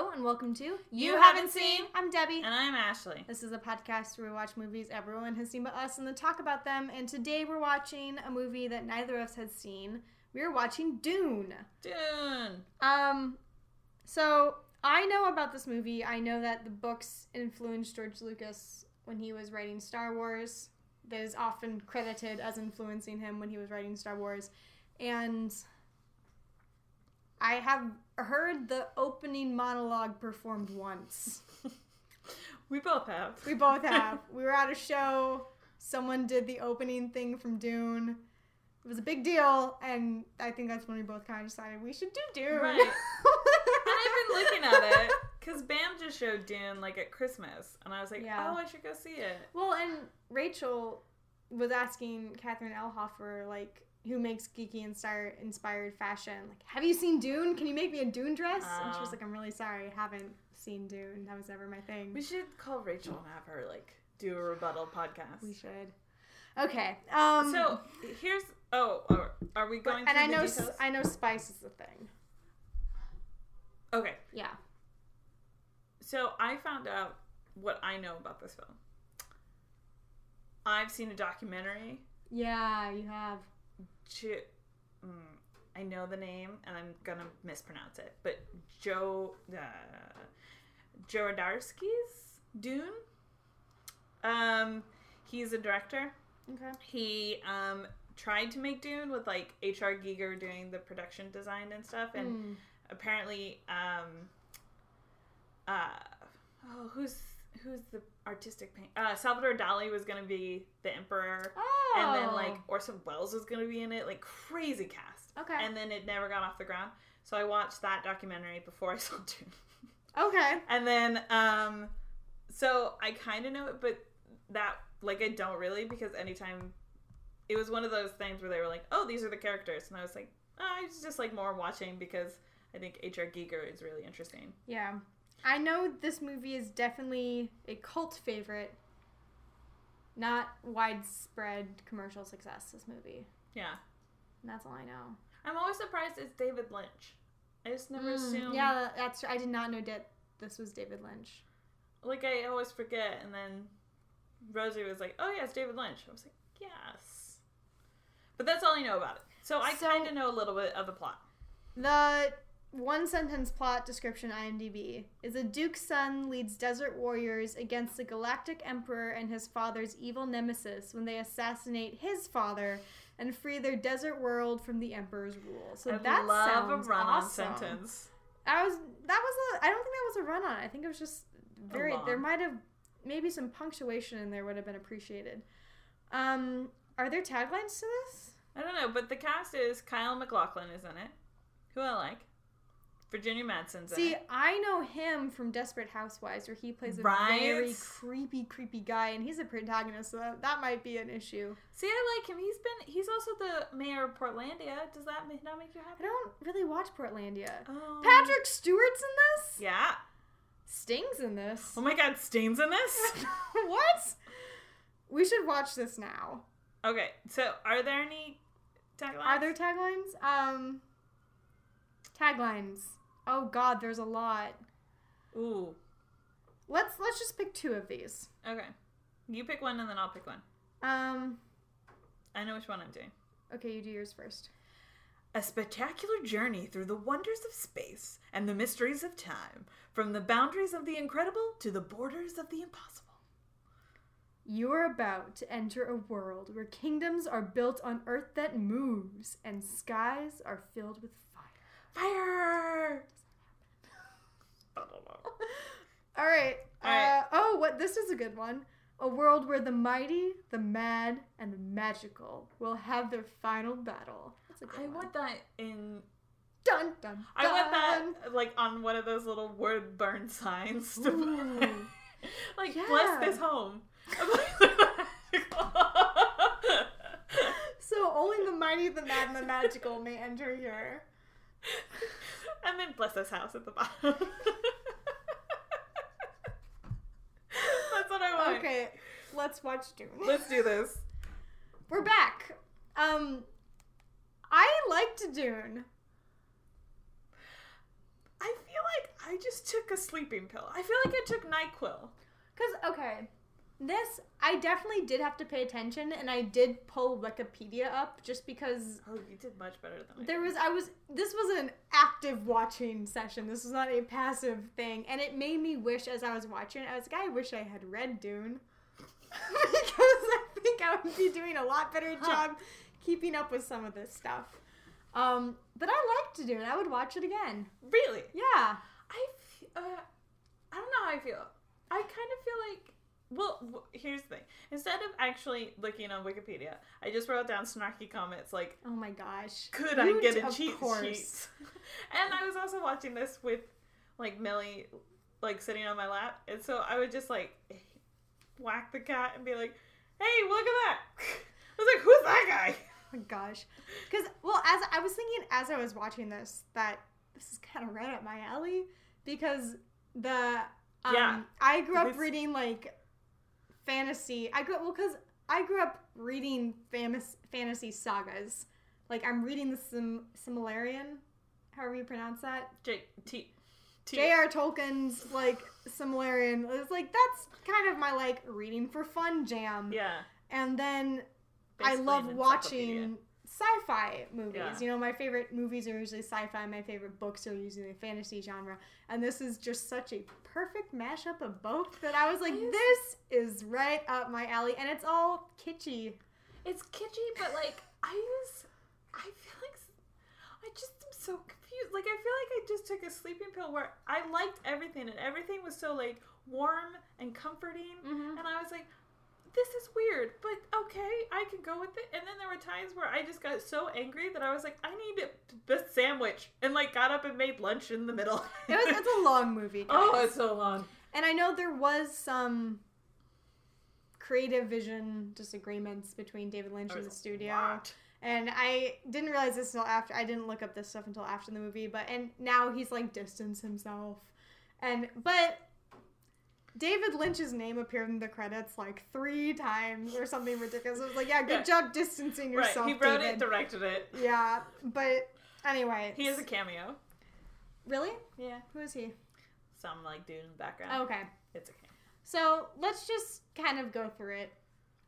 Hello and welcome to You Haven't Seen. I'm Debbie. And I'm Ashley. This is a podcast where we watch movies everyone has seen but us and then talk about them. And today we're watching a movie that neither of us has seen. We're watching Dune. Dune. Um, so I know about this movie. I know that the books influenced George Lucas when he was writing Star Wars. That is often credited as influencing him when he was writing Star Wars. And I have heard the opening monologue performed once. We both have. We both have. we were at a show. Someone did the opening thing from Dune. It was a big deal, and I think that's when we both kind of decided we should do Dune. Right. and I've been looking at it because Bam just showed Dune like at Christmas, and I was like, Yeah. oh, I should go see it. well, and Rachel was asking Catherine Elhoffer, like, who makes geeky and star inspired fashion, like, have you seen Dune? Can you make me a Dune dress? and she was Oh. like, I'm really sorry, I haven't seen Dune. That was never my thing. We should call Rachel and have her like do a rebuttal podcast. We should. Okay. Um. So here's oh, are, are we going? and I the know details? I know spice is the thing. okay, Yeah. so I found out what I know about this film. I've seen a documentary Yeah, you have. Jo- mm, I know the name and I'm gonna mispronounce it, but Joe uh, Jodorowsky's Dune. Um, he's a director. Okay. He um tried to make Dune with like H.R. Giger doing the production design and stuff, and Mm. apparently, um, uh, oh, who's who's the artistic paint? Uh, Salvador Dali was gonna be the emperor. Oh. And then like Orson Welles was gonna be in it, like crazy cast. Okay. And then it never got off the ground. So I watched that documentary before I saw Dune. Okay. And then um so I kinda know it, but that like I don't really because anytime it was one of those things where they were like, Oh, these are the characters and I was like, oh, I was just like more watching because I think H.R. Giger is really interesting. Yeah. I know this movie is definitely a cult favorite. Not widespread commercial success, this movie. Yeah. And that's all I know. I'm always surprised it's David Lynch. I just never Mm, assumed Yeah, that- that's I did not know that this was David Lynch. like I always forget, and then Rosie was like, "Oh yeah, it's David Lynch." I was like, "Yes," but that's all I know about it. So I So- kind of know a little bit of the plot. The one sentence plot description IMDb is a Duke's son leads desert warriors against the galactic emperor and his father's evil nemesis when they assassinate his father and free their desert world from the emperor's rule. So I that love sounds a run-on awesome. sentence. I was that was a I don't think that was a run on. I think it was just very there might have maybe some punctuation in there would have been appreciated. Um are there taglines to this? I don't know, but the cast is Kyle MacLachlan is in it, who I like. Virginia Madsen's See, it. I know him from Desperate Housewives, where he plays a Right? very creepy, creepy guy, and he's a protagonist, so that, that might be an issue. See, I like him. He's been he's also the mayor of Portlandia. Does that not make you happy? I don't really watch Portlandia. Oh. Patrick Stewart's in this. Yeah. Sting's in this. Oh my God, Sting's in this. what? We should watch this now. okay, so are there any taglines? Are there taglines? Um, taglines. Oh God, there's a lot. Ooh. Let's let's just pick two of these. Okay. You pick one and then I'll pick one. Um, I know which one I'm doing. okay, you do yours first. A spectacular journey through the wonders of space and the mysteries of time, from the boundaries of the incredible to the borders of the impossible. You are about to enter a world where kingdoms are built on earth that moves and skies are filled with fire. Fire! All right. All right. Uh, oh, what? This is a good one. A world where the mighty, the mad, and the magical will have their final battle. That's a good I one. want that in. dun dun. I want that like on one of those little word burn signs. To like Yeah. bless this home. So only the mighty, the mad, and the magical may enter here. and then bless this house at the bottom. That's what I want. Okay, let's watch Dune. Let's do this. We're back. Um, I liked Dune. I feel like I just took a sleeping pill. I feel like I took NyQuil. Because, okay, this, I definitely did have to pay attention and I did pull Wikipedia up just because Oh, you did much better than I there was, I was, this was an active watching session. This was not a passive thing. And it made me wish as I was watching I was like, I wish I had read Dune. because I think I would be doing a lot better Huh. job keeping up with some of this stuff. Um, but I liked Dune. I would watch it again. Really? Yeah. I uh, I don't know how I feel. I kind of feel like, well, here's the thing. Instead of actually looking on Wikipedia, I just wrote down snarky comments like, Oh my gosh. could You I get a cheat course. sheet? and I was also watching this with like Millie, like sitting on my lap, and so I would just like whack the cat and be like, "Hey, look at that!" I was like, "Who's that guy?" Oh my gosh. Because, well, as I was thinking as I was watching this, that this is kind of right up my alley because the. Um, Yeah. I grew up reading like fantasy. I grew up, well, because I grew up reading famous fantasy sagas. Like, I'm reading the Sim, Similarian, however you pronounce that. J T. J.R. Tolkien's, like, Similarian. It's like, that's kind of my, like, reading for fun jam. Yeah. And then basically I love watching. Sci-fi movies. Yeah. You know, my favorite movies are usually sci-fi. My favorite books are usually the fantasy genre. And this is just such a perfect mashup of both that I was like, this is right up my alley. And it's all kitschy. It's kitschy, but like I was, I feel like I just am so confused. Like I feel like I just took a sleeping pill where I liked everything and everything was so like warm and comforting, Mhm. and I was like, this is weird, but okay, I can go with it. And then there were times where I just got so angry that I was like, I need the sandwich, and like got up and made lunch in the middle. It was, it's a long movie. Guys. oh, it's so long. And I know there was some creative vision disagreements between David Lynch and the studio. lot. And I didn't realize this until after. I didn't look up this stuff until after the movie. But and now he's like distanced himself. And but David Lynch's name appeared in the credits like three times or something ridiculous. I was like, yeah, good Yeah. job distancing yourself. Right, he wrote David. it, directed it. Yeah, but anyway, He has a cameo. really. Yeah, Who is he? some like dude in the background. Oh, okay. It's a cameo. So let's just kind of go through it.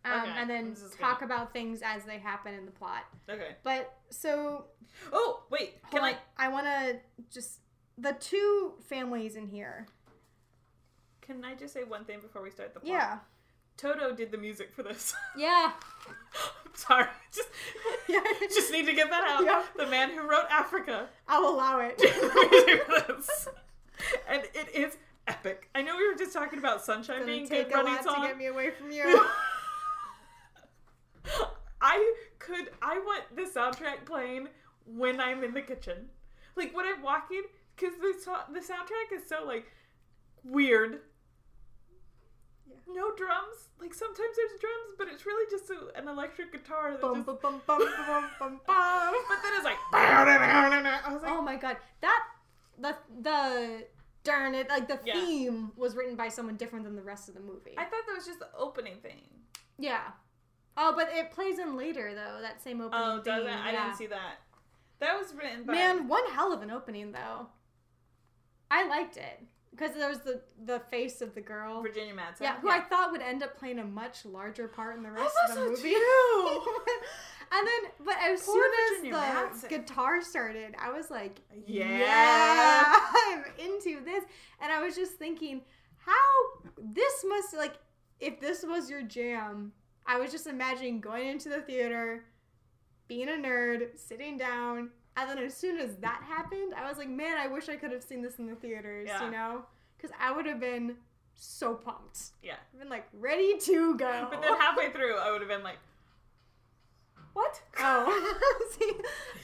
Um, Okay, and then talk about things as they happen in the plot. Okay. But so Oh wait, can hold I? on. I want to just the two families in here. Can I just say one thing before we start the plot? Yeah. Toto did the music for this. Yeah. Sorry, just Yeah. just need to get that out. Yeah. The man who wrote Africa I'll allow it. the music for this, and it is epic. I know we were just talking about Sunshine Gonna being take good a running lot song. to get me away from you. I could. I want the soundtrack playing when I'm in the kitchen, like when I'm walking, because the the soundtrack is so like weird. Yeah. No drums. Like sometimes there's drums, but it's really just a, an electric guitar that bum, just. bum, bum, bum, bum, bum, bum. But then it's like. I was like, Oh my god, that the the darn it like the Yeah. theme was written by someone different than the rest of the movie. I thought that was just the opening thing. yeah. Oh, but it plays in later though. That same oh, opening. Oh, does theme, it? I yeah. didn't see that. That was written by. Man, one hell of an opening though. I liked it because there was the the face of the girl. Virginia Madsen. Yeah, who I thought would end up playing a much larger part in the rest thought of the so movie. and then, but as Poor soon as the Madsen. guitar started, I was like, Yeah. I'm into this." And I was just thinking, how this must like, if this was your jam, I was just imagining going into the theater, being a nerd, sitting down. And then as soon as that happened, I was like, man, I wish I could have seen this in the theaters, Yeah. you know? Because I would have been so pumped. Yeah. I've been like ready to go. But then halfway through, I would have been like, "What?" oh, see,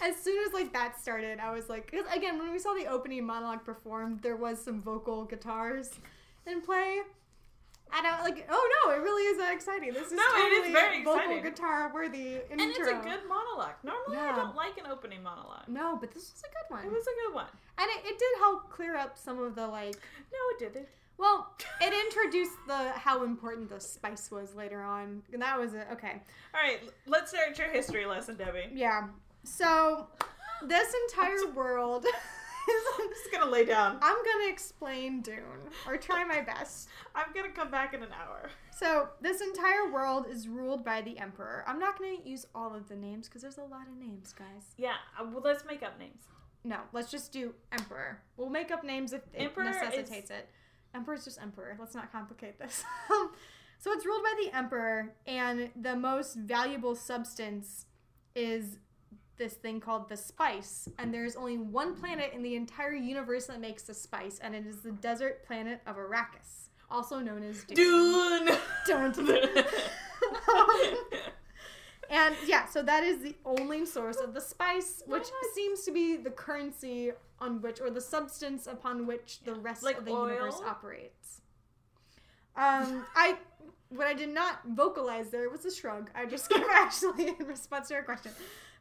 as soon as like that started, I was like, because again, when we saw the opening monologue performed, there was some vocal guitars in play. And I was like, oh no, it really is that exciting. This is No, it is totally very vocal exciting. guitar worthy intro. And it's a good monologue. Normally, I don't like an opening monologue. No, but this was a good one. It was a good one. and it, it did help clear up some of the like No, it didn't. well, it introduced the how important the spice was later on. And that was it. Okay. All right, let's start your history lesson, Debbie. Yeah. So this entire world I'm just gonna lay down. I'm gonna explain Dune, or try my best. I'm gonna come back in an hour. So, this entire world is ruled by the Emperor. I'm not gonna use all of the names because there's a lot of names, guys. Yeah, uh, well, let's make up names. No, let's just do Emperor. We'll make up names if it Emperor necessitates it. Emperor's just Emperor. Let's not complicate this. so, it's ruled by the Emperor, and the most valuable substance is this thing called the spice. And there's only one planet in the entire universe that makes the spice, and it is the desert planet of Arrakis, also known as Dune. Dune. Dun, dun, dun. and yeah, so that is the only source of the spice, which seems to be the currency on which, or the substance upon which the rest Like of the oil? universe operates. Um, I what I did not vocalize there was a shrug. I just gave actually in response to your question.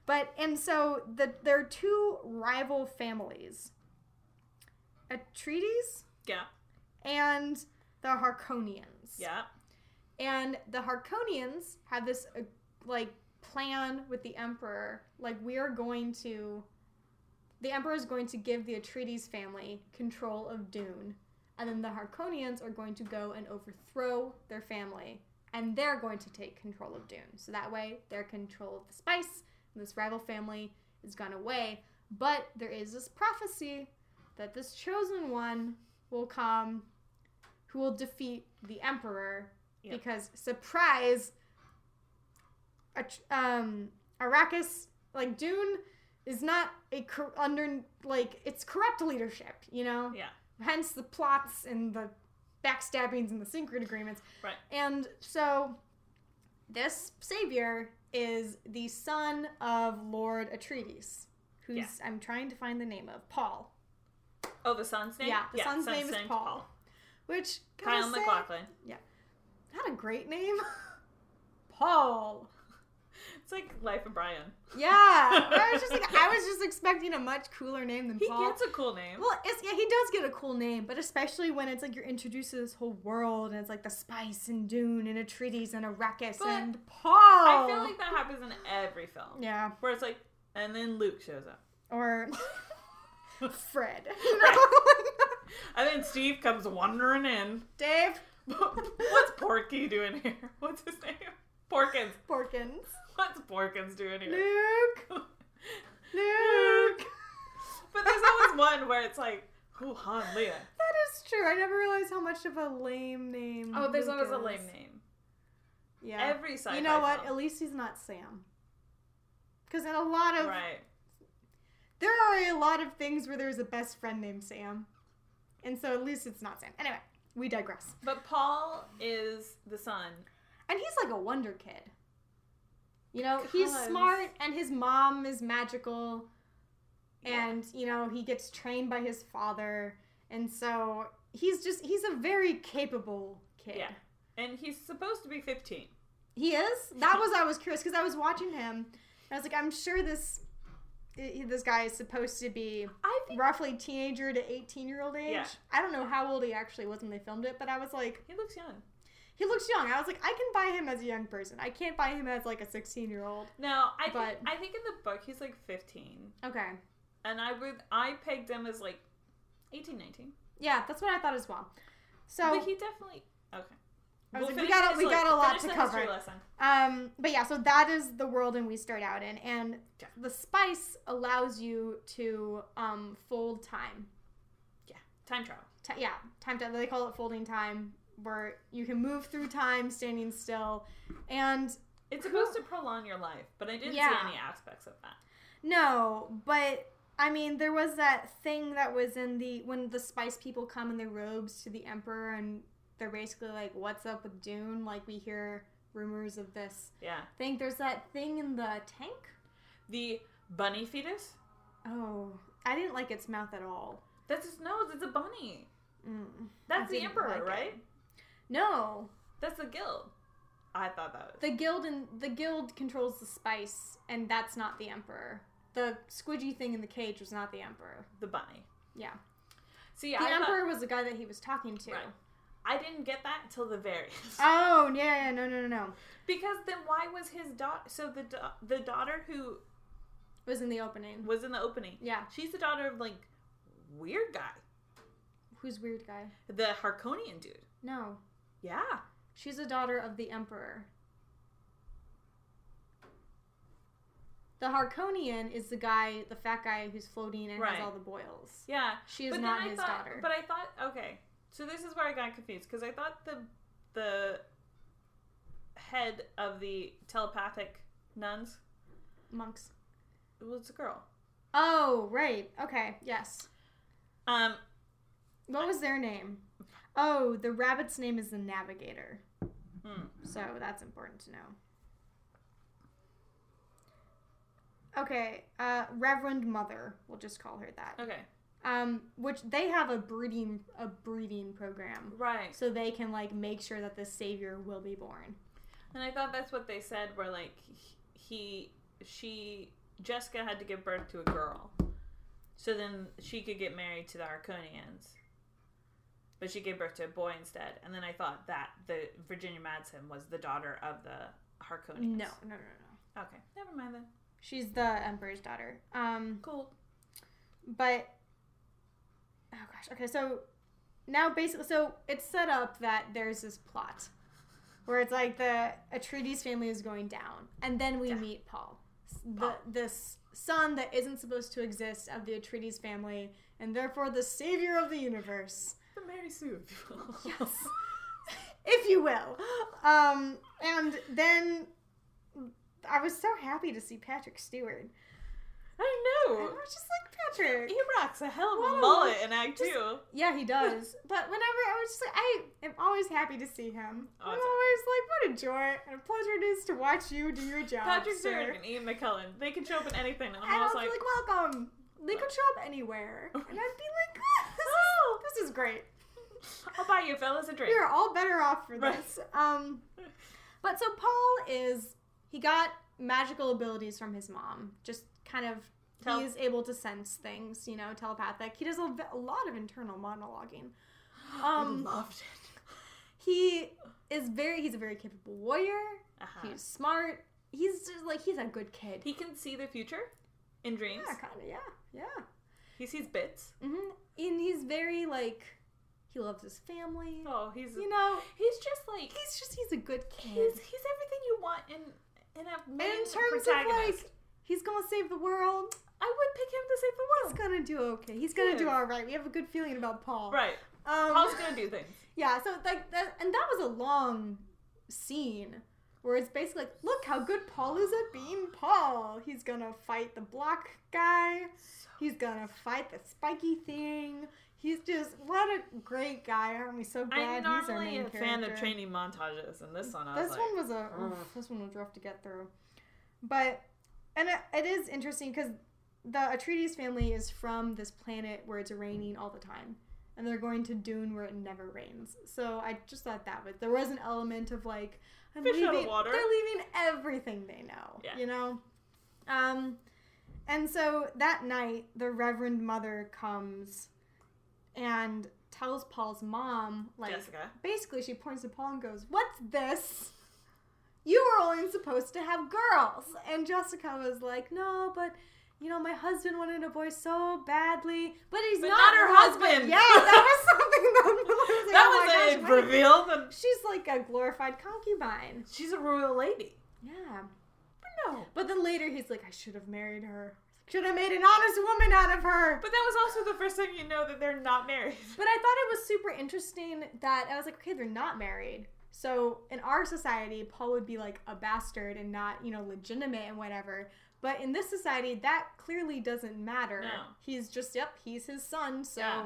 But and so the there are two rival families, Atreides yeah, and the Harkonians. yeah. And the Harkonians have this uh, like plan with the Emperor. Like we are going to, the Emperor is going to give the Atreides family control of Dune, and then the Harkonians are going to go and overthrow their family, and they're going to take control of Dune. So that way, they're control of the spice, this rival family is gone away. But there is this prophecy that this chosen one will come, who will defeat the Emperor Yep. because surprise um Arrakis like Dune is not a cor- under like it's corrupt leadership, you know? Yeah. Hence the plots and the backstabbings and the secret agreements. Right. And so this savior is the son of Lord Atreides, who's Yeah. I'm trying to find the name of Paul, Oh, the son's name. Yeah, the son's name is name's Paul. which Kyle say, MacLachlan. Yeah, not a great name. Paul. It's like Life of Brian. Yeah, I was just like, I was just expecting a much cooler name than He Paul. He gets a cool name. well, it's, yeah, he does get a cool name, but especially when it's like you're introduced to this whole world and it's like the spice and Dune and Atreides and Arrakis But and Paul. I feel like that happens in every film. yeah, Where it's like, and then Luke shows up. or Fred. And then Steve comes wandering in. Dave What's Porky doing here? What's his name? Porkins. Porkins. What's Porkins doing here? Luke. Luke. But there's always one where it's like, who Han Leia? That is true. I never realized how much of a lame name. Oh, there's Luke always a lame name. Yeah. Every sci-fi you know what? film. At least he's not Sam. Because in a lot of Right. there are a lot of things where there's a best friend named Sam, and so at least it's not Sam. Anyway, we digress. But Paul is the son. And he's like a wonder kid. You know, he's smart, and his mom is magical, and you know he gets trained by his father, and so he's just he's a very capable kid. Yeah. And he's supposed to be 15. He is. That was I was curious because I was watching him. I was like, I'm sure this this guy is supposed to be think roughly teenager to 18 year old age. Yeah. I don't know how old he actually was when they filmed it, but I was like, he looks young. He looks young. I was like, I can buy him as a young person. I can't buy him as like a 16 year old. No, I But- think I think in the book he's like 15. Okay. And I would I pegged him as like 18, 19. Yeah, that's what I thought as well. So, but he definitely okay. Was like, we got a- we got a lot to cover. um, but yeah, so that is the world and we start out in, and Yeah. the spice allows you to um fold time. Yeah, time travel. Yeah, time travel. they call it folding time, where you can move through time standing still, and It's supposed to prolong your life, but I didn't Yeah. see any aspects of that. no, but I mean there was that thing that was in the when the spice people come in their robes to the emperor, and they're basically like, "What's up with Dune?" Like we hear rumors of this Yeah. thing. There's that thing in the tank. The bunny fetus? Oh, I didn't like its mouth at all. That's his nose, it's a bunny. Mm, That's the emperor, like it. Right? No, That's the guild. I thought that was the guild and the guild controls the spice, and that's not the emperor. The squidgy thing in the cage was not the emperor. the bunny. Yeah, See, the I thought, emperor was the guy that he was talking to. Right. I didn't get that until the very end. Oh yeah, yeah, no, no, no, no. Because then why was his daughter? So the da- the daughter who It was in the opening. was in the opening, Yeah, she's the daughter of like weird guy. Who's weird guy? The Harkonian dude. No. Yeah. She's a daughter of the Emperor. The Harkonian is the guy, the fat guy who's floating and Right. has all the boils. Yeah. She is but not his thought, daughter. But I thought, okay, so this is where I got confused because I thought the the head of the telepathic nuns Monks. was a girl. Oh, right. Okay, yes. Um, What was their name? Oh, the rabbit's name is the Navigator. hmm. So that's important to know. Okay, uh, Reverend Mother, we'll just call her that. okay, Um, which they have a breeding a breeding program, right. so they can like make sure that the savior will be born. And I thought that's what they said, where like he, she, Jessica had to give birth to a girl, so then she could get married to the Arconians. But she gave birth to a boy instead, and then I thought that the Virginia Madsen was the daughter of the Harkonians. No, no, no, no. Okay, never mind then. She's the emperor's daughter. Um, Cool. but oh gosh, okay, so now basically, so it's set up that there's this plot where it's like the Atreides family is going down, and then we Yeah. meet Paul, S- the Paul. this son that isn't supposed to exist of the Atreides family, and therefore the savior of the universe. The Mary Sue, if you will. Yes. if you will. Um, and then I was so happy to see Patrick Stewart. I know. I know. was just like Patrick. He rocks a hell of a mullet in Act Just- Two. Yeah, he does. but whenever I was just like, I am always happy to see him. I'm always like, what a joy and a pleasure it is to watch you do your job. Patrick. Stewart and Ian McKellen. They can show up in anything, and I'm And I always like, like, welcome. They could show up anywhere, and I'd be like, this Oh. is, this is great. I'll buy you fellas a drink. You're all better off for Right. this. Um, but so Paul is he got magical abilities from his mom. Just kind of he's able to sense things, you know, telepathic. He does a lot of internal monologuing. Um, loved it. he is very he's a very capable warrior. Uh-huh. He's smart. He's just like he's a good kid. He can see the future in dreams. yeah, kind of. Yeah, yeah. He sees bits. hmm And he's very like he loves his family. Oh, he's You know, he's just like he's just he's a good kid. he's he's everything you want in in a main in terms of protagonist. like he's gonna save the world I would pick him to save the world. he's gonna do okay he's gonna do all right we have a good feeling about paul Right. um, Paul's gonna do things. yeah so like that and that was a long scene where it's basically like look how good paul is at being paul. He's gonna fight the block guy. He's gonna fight the spiky thing. He's just what a great guy. Aren't we so glad I'm he's our normally main a character fan of training montages, and this one. I was this like, one was a this one was rough to get through. But and it, it is interesting because the atreides family is from this planet where it's raining all the time and they're going to dune where it never rains so i just thought that was there was an element of like I'm Fish out of water. they're leaving everything they know Yeah. you know um and so that night the reverend mother comes and tells paul's mom like Jessica. basically she points to Paul and goes, "What's this? You were only supposed to have girls." And Jessica was like, "No, but you know, my husband wanted a boy so badly, but he's But not, not her husband." Yeah, that was something that was like, oh That oh was my a gosh, reveal. That She's like a glorified concubine. she's a royal lady. Yeah, but No. but then later he's like, "I should have married her. Should have made an honest woman out of her." But that was also the first time you know that they're not married. But I thought it was super interesting that I was like, okay, they're not married. So in our society, Paul would be like a bastard and not, you know, legitimate and whatever. But in this society, that clearly doesn't matter. No. He's just, yep, he's his son, so Yeah.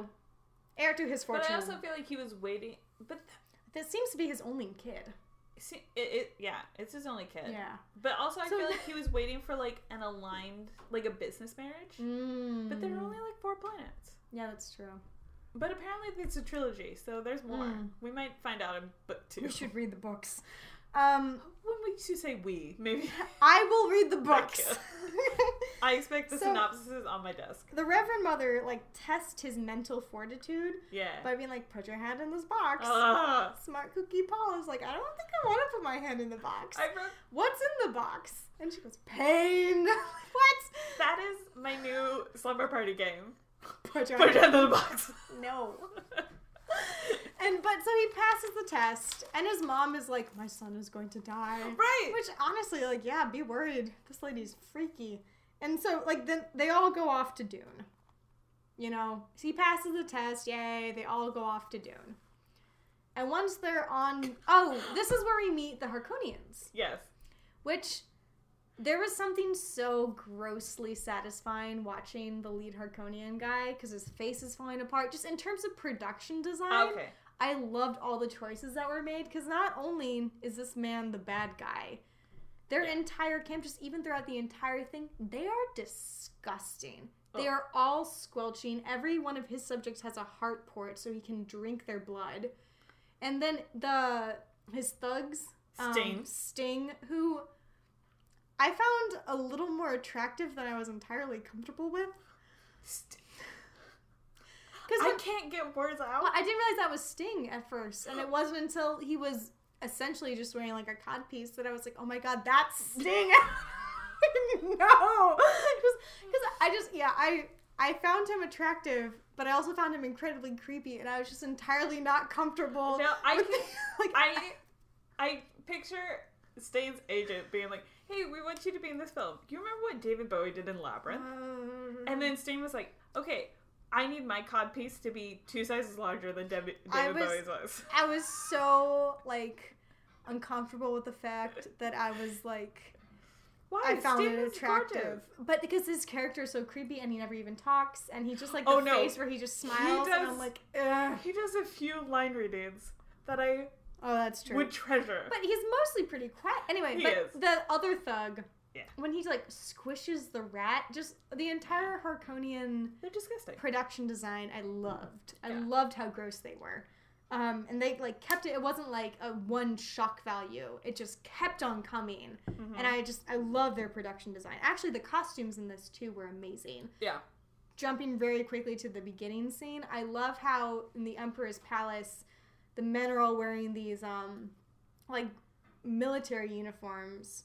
heir to his fortune. But. I also feel like he was waiting. But that seems to be his only kid. see, it, it yeah, it's his only kid. Yeah. But also, I So- feel like he was waiting for like an aligned, like a business marriage. Mm. But there are only like four planets. Yeah, that's true. But apparently, it's a trilogy, so there's more. Mm. We might find out in book two. We should read the books. Um, When we used to say we, maybe. I will read the books. I expect the So- synopsis on my desk. the Reverend Mother like test his mental fortitude Yeah. by being like, put your hand in this box. Ugh. Smart cookie Paul is like, I don't think I want to put my hand in the box. Wrote What's in the box? And she goes, pain. what? that is my new slumber party game. Put your Put it in the box. No. And but so he passes the test, and his mom is like, "My son is going to die." right. Which honestly, like, yeah, be worried. This lady's freaky. And so, like, then they all go off to Dune. You know, so he passes the test. Yay! They all go off to Dune. And once they're on, oh, this is where we meet the Harkonians, yes. which there was something so grossly satisfying watching the lead Harkonian guy because his face is falling apart. Just in terms of production design, Okay. I loved all the choices that were made because not only is this man the bad guy, their Yeah. entire camp, just even throughout the entire thing, they are disgusting. They Oh. are all squelching. Every one of his subjects has a heart port so he can drink their blood. And then the his thugs, um, Sting. Sting, who I found a little more attractive than I was entirely comfortable with. Because I can't get words out. well, I didn't realize that was Sting at first, and it wasn't until he was essentially just wearing like a cod piece that I was like, "Oh my god, that's Sting!" no, because I just yeah I I found him attractive, but I also found him incredibly creepy, and I was just entirely not comfortable. No, I can- like I I picture Sting's agent being like, "Hey, we want you to be in this film. You remember what David Bowie did in Labyrinth?" Uh, And then Sting was like, "Okay, I need my cod piece to be two sizes larger than David, David was- Bowie's was." I was so like uncomfortable with the fact that I was like Why? I found Sting it attractive, gorgeous. but because his character is so creepy and he never even talks, and he just like the Oh, no. face where he just smiles, and I'm like, Ugh. He does a few line readings that I oh, that's true. would treasure. but he's mostly pretty quiet. Anyway, He but is. the other thug, Yeah. when he like squishes the rat, just the entire Harconian They're disgusting. production design, I loved. I Yeah. loved how gross they were. Um, and they like kept it. It wasn't like a one shock value. It just kept on coming. Mhm. And I just I love their production design. Actually, the costumes in this too were amazing. yeah. Jumping very quickly to the beginning scene, I love how in the Emperor's palace, the men are all wearing these um like military uniforms.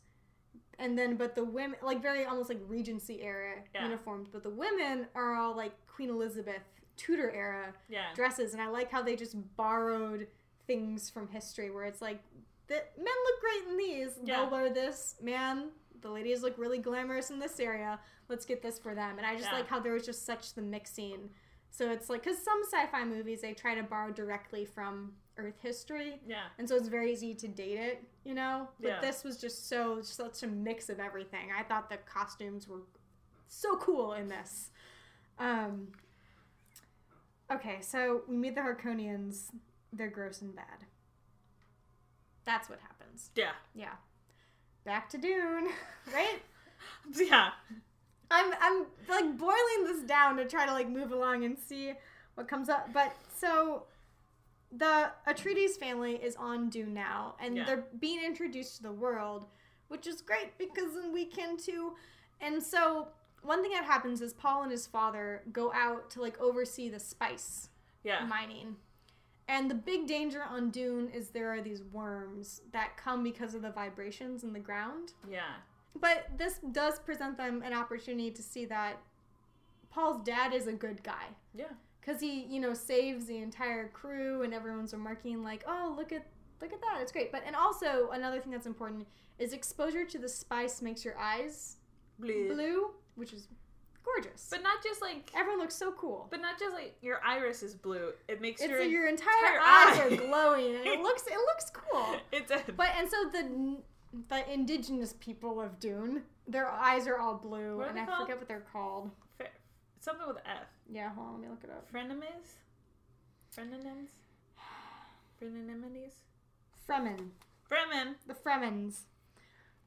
And then but the women like very almost like Regency era Yeah. uniforms, but the women are all like Queen Elizabeth Tudor era Yeah. dresses and I like how they just borrowed things from history where it's like the men look great in these. Yeah. They'll wear this. Man, the ladies look really glamorous in this area. Let's get this for them. And I just like how there was just such the mixing. So it's like cuz some sci-fi movies they try to borrow directly from earth history Yeah. and so it's very easy to date it, you know? But Yeah. this was just so such a mix of everything. I thought the costumes were so cool in this. Um Okay, so we meet the Harkonians. They're gross and bad. That's what happens. Yeah. Yeah. Back to Dune, right? Yeah. I'm I'm like boiling this down to try to like move along and see what comes up. But so the Atreides family is on Dune now, and Yeah. they're being introduced to the world, which is great because then we can too. And so one thing that happens is Paul and his father go out to like oversee the spice Yeah. mining. And the big danger on Dune is there are these worms that come because of the vibrations in the ground. Yeah. But this does present them an opportunity to see that Paul's dad is a good guy. Yeah. Cause he, you know, saves the entire crew and everyone's remarking like, "Oh, look at look at that. It's great." But and also another thing that's important is exposure to the spice makes your eyes Blue. blue, which is gorgeous. But not just like everyone looks so cool. but not just like your iris is blue. It makes It's your your entire, entire eyes eye. are glowing and it looks it looks cool. it's a But and so the the indigenous people of Dune, their eyes are all blue, and I called? forget what they're called. Fe- something with F. Yeah, hold on, let me look it up. Frenemies? Frenonyms? Frenonymities? Fremen, Fremen. the Fremens.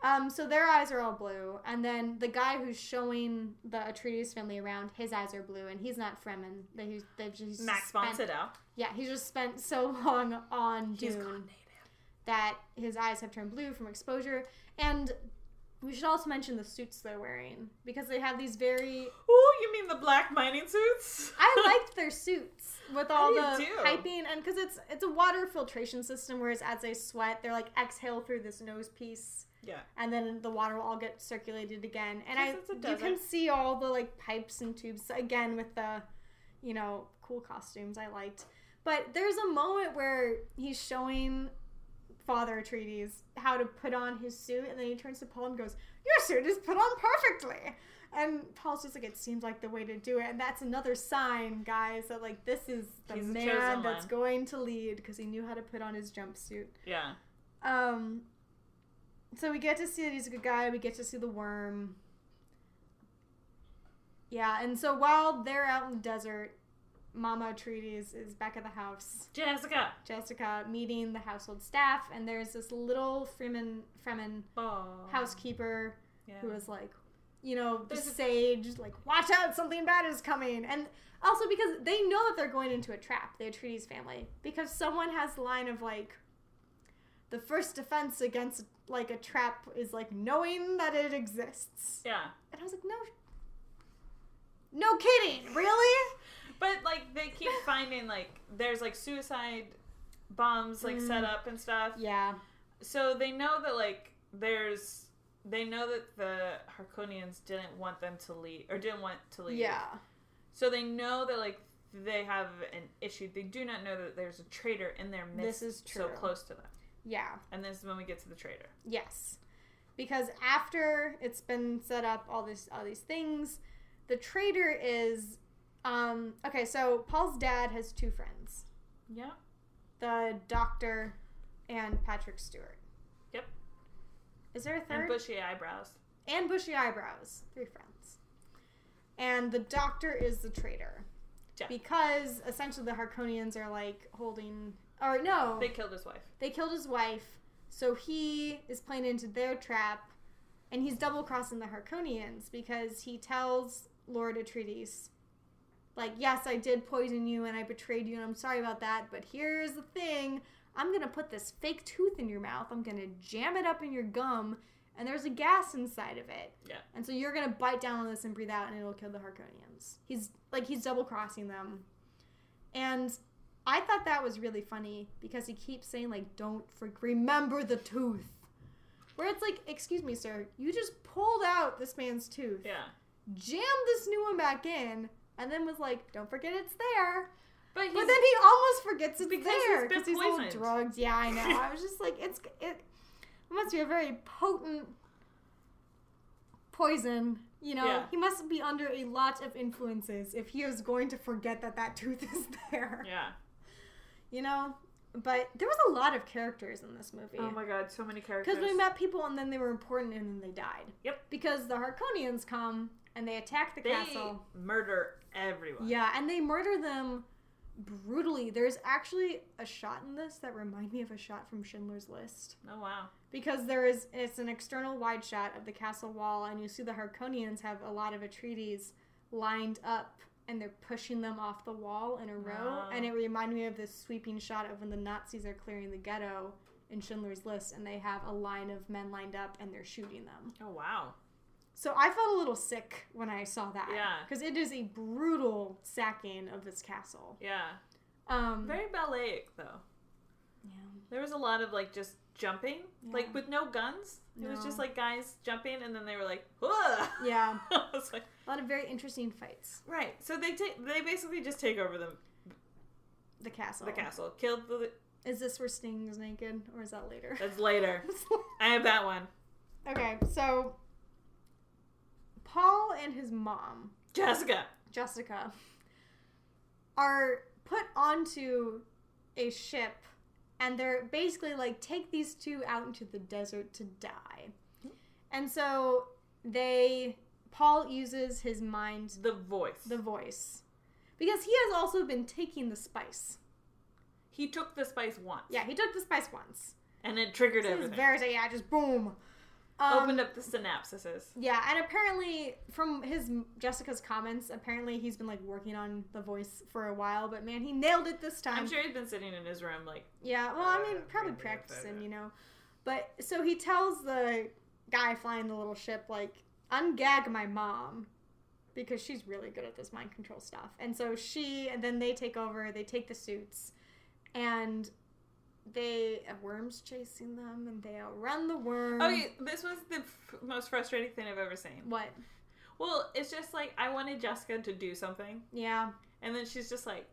Um, so their eyes are all blue, and then the guy who's showing the Atreides family around, his eyes are blue, and he's not Fremen. They, he's, they've just Max spent, Sydow. Yeah, he's just spent so long on He's Dune gone native. That his eyes have turned blue from exposure, and we should also mention the suits they're wearing because they have these very Oh, you mean the black mining suits? I liked their suits with all the too. piping and because it's it's a water filtration system, whereas as they sweat, they're like exhale through this nose piece, Yeah. and then the water will all get circulated again. And I Because it's a you can see all the like pipes and tubes again with the you know, cool costumes I liked. But there's a moment where he's showing Father Atreides how to put on his suit, and then he turns to Paul and goes, Your suit is put on perfectly. And Paul's just like, It seems like the way to do it. And that's another sign, guys, that like this is the He's man that's one. going to lead because he knew how to put on his jumpsuit. Yeah. Um, so we get to see that he's a good guy. We get to see the worm. Yeah, and so while they're out in the desert, Mama Atreides is back at the house. Jessica. Jessica meeting the household staff, and there's this little Fremen Fremen housekeeper Yeah. who is like, you know, the sage, like, watch out, something bad is coming. And also because they know that they're going into a trap, the Atreides family, because someone has the line of like, the first defense against like a trap is like knowing that it exists. Yeah. And I was like, no, no kidding, really? But like they keep finding like there's like suicide bombs like set Mm. up and stuff. Yeah, So they know that like there's they know that the Harkonians didn't want them to leave or didn't want to leave. yeah, So they know that like they have an issue. They do not know that there's a traitor in their midst This is so close to them. yeah. And this is when we get to the traitor. Yes. Because after it's been set up all this all these things, the traitor is um okay, so Paul's dad has two friends. Yeah. The doctor and Patrick Stewart. Yep. Is there a third? And bushy eyebrows. and bushy eyebrows. Three friends. And the doctor is the traitor. Yeah. Because essentially the Harkonians are like holding or no. They killed his wife. They killed his wife, so he is playing into their trap, and he's double crossing the Harkonians because he tells Lord Atreides, like, yes, I did poison you and I betrayed you, and I'm sorry about that, but here's the thing I'm gonna put this fake tooth in your mouth, I'm gonna jam it up in your gum, and there's a gas inside of it. Yeah. And so you're gonna bite down on this and breathe out, and it'll kill the Harkonians. He's like, he's double crossing them. And I thought that was really funny because he keeps saying like, "Don't for- remember the tooth," where it's like, "Excuse me, sir, you just pulled out this man's tooth, Yeah. jammed this new one back in, and then was like, "Don't forget it's there." But he's But then he almost forgets it's Because there because he's all drugged. Yeah, I know. I was just like, it's it, it must be a very potent poison. You know, Yeah. he must be under a lot of influences if he is going to forget that that tooth is there. Yeah. You know, but there was a lot of characters in this movie. Oh my god, so many characters. Because we met people and then they were important and then they died. Yep. Because the Harkonians come and they attack the they castle. murder everyone. Yeah, and they murder them brutally. There's actually a shot in this that remind me of a shot from Schindler's List. Oh wow. Because there is it's an external wide shot of the castle wall and you see the Harkonians have a lot of Atreides lined up and they're pushing them off the wall in a row Oh. and it reminded me of this sweeping shot of when the Nazis are clearing the ghetto in Schindler's List and they have a line of men lined up and they're shooting them. Oh wow. So I felt a little sick when I saw that. Yeah. Because it is a brutal sacking of this castle. Yeah. Um, Very balletic though. yeah. There was a lot of like just jumping, Yeah. like with no guns. It was just like guys jumping, and then they were like, "Whoa!" Yeah. Like, A lot of very interesting fights. right. So they take, they basically just take over the The castle. the castle, killed the. Is this where Sting is naked, or is that later? That's later. I have that one. okay, so Paul and his mom, Jessica. Jessica, are put onto a ship, and they're basically like, take these two out into the desert to die. And so they, Paul uses his mind, The voice. the voice, because he has also been taking the spice. he took the spice once. Yeah, he took the spice once. And it triggered is everything. very yeah, just boom. Um, Opened up the synapses. Yeah, and apparently from his Jessica's comments, apparently he's been like working on the voice for a while, but man, he nailed it this time. I'm sure he's been sitting in his room like, Yeah, well, I mean, Uh, probably practicing, you know. But so he tells the guy flying the little ship like, "Ungag my mom." Because she's really good at this mind control stuff. And so she and then they take over, they take the suits and they have worms chasing them and they outrun the worm. okay, this was the f- most frustrating thing I've ever seen. What? Well, it's just like I wanted Jessica to do something, Yeah. and then she's just like,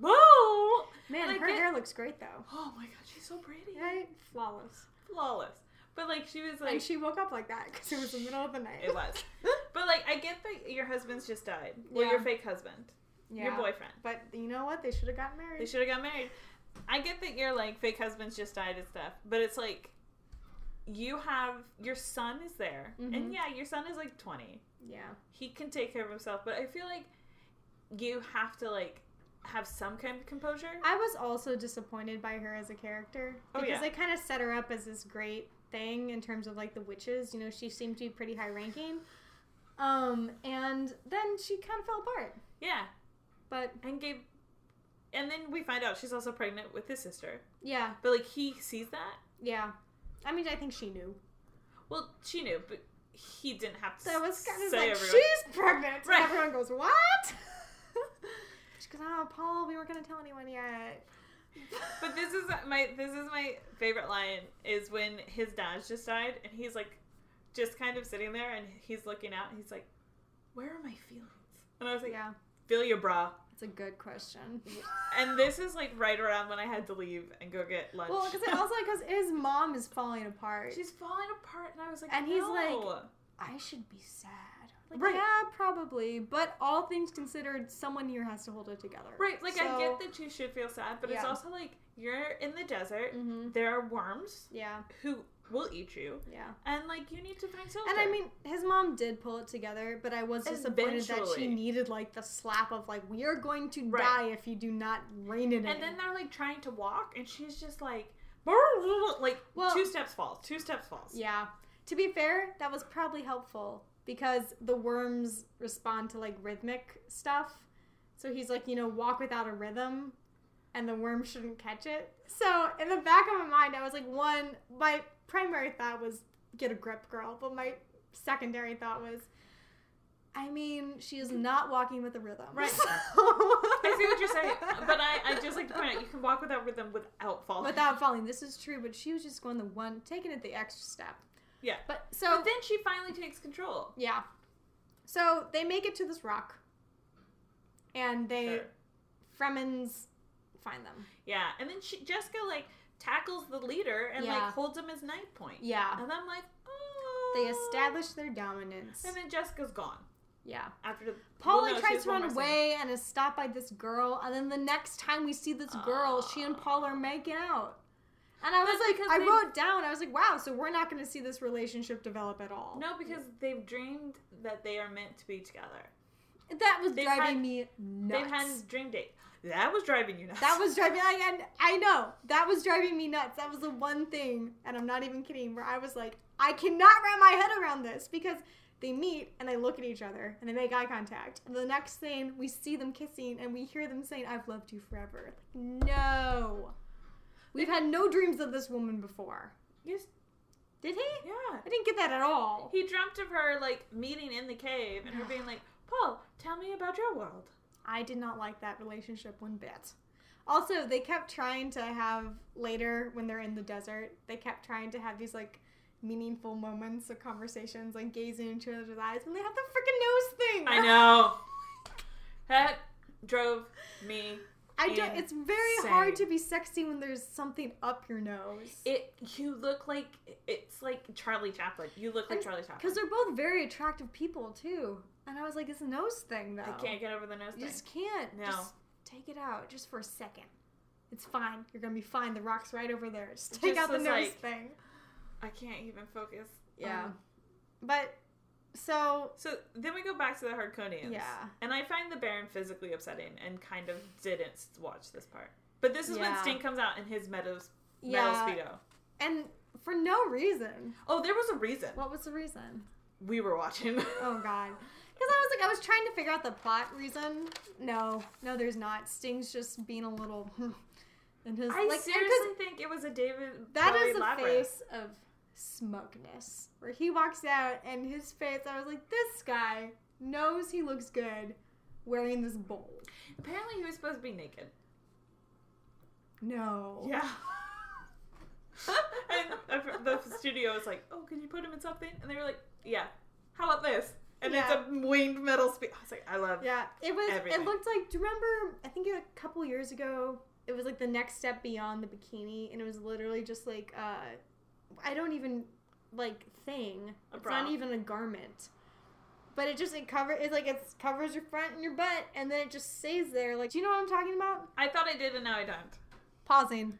whoa! Man, And her get- hair looks great though. Oh my god, she's so pretty, Right? Flawless. flawless. But like she was like, and she woke up like that because it was the middle of the night. it was. But like I get that your husband's just died. Well, Yeah. your fake husband, yeah. your boyfriend. But you know what? They should have gotten married. They should have got married. I get that your like fake husband's just died and stuff, but it's like you have your son is there, Mhm. and yeah, your son is like twenty. Yeah. He can take care of himself, but I feel like you have to like have some kind of composure. I was also disappointed by her as a character Oh, because yeah. they kind of set her up as this great thing in terms of like the witches. You know, she seemed to be pretty high ranking. Um, and then she kind of fell apart. Yeah, But and gave, and then we find out she's also pregnant with his sister. yeah, But like he sees that. yeah. I mean, I think she knew. Well, she knew, but he didn't have to. It was kind of like, everyone. she's pregnant. And Right. everyone goes, what? she goes, oh, Paul, we weren't going to tell anyone yet. But this is my this is my favorite line is when his dad just died and he's like just kind of sitting there and he's looking out and he's like, Where are my feelings? And I was like, yeah, Feel your bra. It's a good question. And this is like right around when I had to leave and go get lunch. Well, because also because his mom is falling apart. she's falling apart and I was like, And he's like- I should be sad. Like, Right. yeah, probably. But all things considered, someone here has to hold it together. Right, like I get that you should feel sad, but it's also like you're in the desert. Mm-hmm. There are worms Yeah, who will eat you, yeah. and like you need to find shelter. And I mean, his mom did pull it together, but I was disappointed that she needed like the slap of like, "We are going to Right. die if you do not rein it in." And then they're like trying to walk, and she's just like, like Well- two steps falls, two steps falls. yeah. To be fair, that was probably helpful because the worms respond to like rhythmic stuff. So he's like, you know, walk without a rhythm, and the worm shouldn't catch it. So in the back of my mind, I was like, one, my primary thought was get a grip, girl, but my secondary thought was. I mean, she is not walking with a rhythm. Right. So- I see what you're saying, but I, I just like to point out you can walk without rhythm without falling. without falling. This is true, but she was just going the one, taking it the extra step. Yeah. But so But then she finally takes control. yeah, so they make it to this rock, and they Sure. Fremens find them. Yeah, and then she Jessica like tackles the leader and Yeah. like holds him as knife point. Yeah, And I'm like, oh. they establish their dominance. And then Jessica's gone Yeah, after the. Paul well, no, tries to run away and is stopped by this girl, and then the next time we see this girl, she and ah. Paul are making out. And I was like, I they- wrote down, I was like, wow, so we're not going to see this relationship develop at all. No, because they've dreamed that they are meant to be together. that was They've driving had- me nuts. They've had a dream date. That was driving you nuts. That was driving like and I know that was driving me nuts. That was the one thing, and I'm not even kidding, where I was like, I cannot wrap my head around this because they meet and they look at each other and they make eye contact. And the next thing we see them kissing and we hear them saying, "I've loved you forever." Like, no, we've had no dreams of this woman before. Yes. Did he? Yeah. I didn't get that at all. He dreamt of her like meeting in the cave and her being like, Paul, tell me about your world. I did not like that relationship one bit. Also, they kept trying to have later when they're in the desert, they kept trying to have these like meaningful moments of conversations, like gazing into each other's eyes when they have the freaking nose thing. I know. That drove me. I don't. It's very hard to be sexy when there's something up your nose. It you look like it's like Charlie Chaplin. You look like And- Charlie Chaplin. Because they're both very attractive people too. And I was like, it's a nose thing though. I can't get over the nose You thing. just can't. No. Just take it out just for a second. It's fine. You're gonna be fine. The rock's right over there. Just take Just out the nose like- thing. I can't even focus. Yeah. Um, But so so then we go back to the Harkonians. Yeah. And I find the Baron physically upsetting and kind of didn't watch this part. But this is when Yeah. Sting comes out in his meadows yeah, metal speedo. and for no reason. Oh, there was a reason. What was the reason? We were watching. Oh god. Because I was like, I was trying to figure out the plot reason. No, no, there's not. Sting's just being a little. Hmm, and his I like, seriously think it was a David that Bowie is the face of smugness, where he walks out and his face. I was like, this guy knows he looks good wearing this bowl. Apparently, he was supposed to be naked. No. Yeah. and the studio was like, "Oh, can you put him in something?" And they were like, "Yeah." How about this? And Yeah. it's a winged metal spear. I was like, I love. Yeah, it was. Everything. It looked like. Do you remember? I think a couple years ago, it was like the next step beyond the bikini, and it was literally just like uh, I don't even like thing. A it's bra. not even a garment, but it just it cover it like it covers your front and your butt, and then it just stays there. Like, do you know what I'm talking about? I thought I did, and now I don't. Pausing.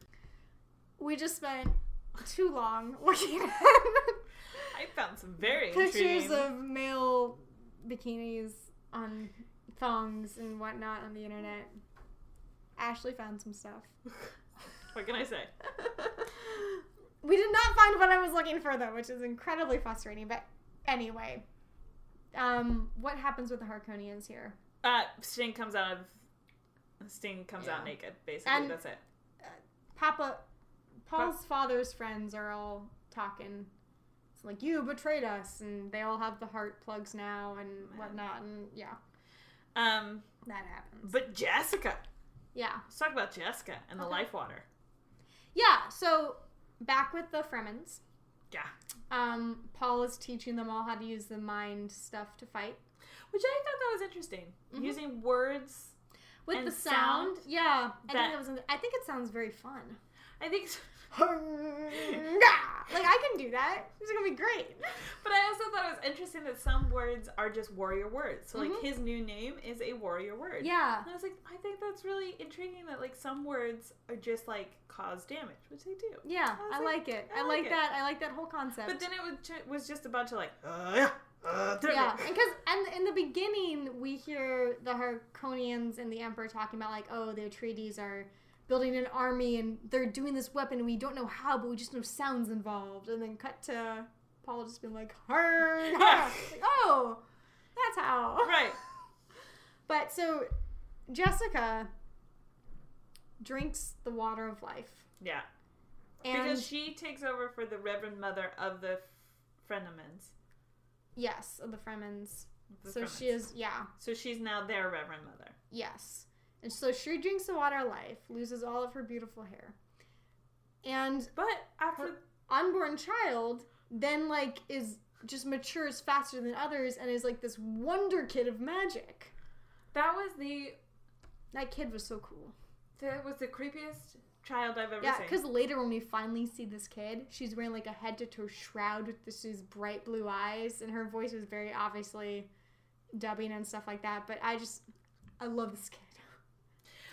We just spent too long looking at I found some very pictures intriguing. of male bikinis on thongs and whatnot on the internet. Ashley found some stuff. what can I say? we did not find what I was looking for though, which is incredibly frustrating. But anyway, um, what happens with the Harconians here? Uh, Sting comes out of. Sting comes out naked. Basically, And- that's it. Papa, Paul's father's friends are all talking. It's like you betrayed us, and they all have the heart plugs now and whatnot, and yeah, Um, that happens. but Jessica. yeah, Let's talk about Jessica and the Okay. life water. yeah. So back with the Fremens. Yeah. Um, Paul is teaching them all how to use the mind stuff to fight Which I thought that was interesting. Mhm. Using words. with And the sound. yeah, I that- think that was. I think it sounds very fun. I think. Like I can do that. It's gonna be great. But I also thought it was interesting that some words are just warrior words. So, like, Mhm. his new name is a warrior word. Yeah, And I was like, I think that's really intriguing that, like, some words are just, like, cause damage, which they do. yeah. I I like, like it. I I like like it. that. I like that whole concept. But then it was, ju- was just about to, like, uh, yeah. Uh, yeah, because and in the beginning we hear the Harkonians and the Emperor talking about like, oh, the treaties are building an army and they're doing this weapon and we don't know how, but we just know sounds involved. And then cut to Paul just being like, "Har, har." like, oh, that's how. Right. But so Jessica drinks the water of life, Yeah. and because she takes over for the Reverend Mother of the Frenemans. yes, of the Fremens. The So she is, yeah. So she's now their Reverend Mother. Yes. And so she drinks the water of life, loses all of her beautiful hair. And But after. Her- unborn child then like is just matures faster than others and is like this wonder kid of magic. That was the. That kid was so cool. That was the creepiest child I've ever Yeah, seen. Yeah, because later when we finally see this kid, she's wearing like a head to toe shroud with this these bright blue eyes, and her voice is very obviously dubbing and stuff like that. But I just, I love this kid.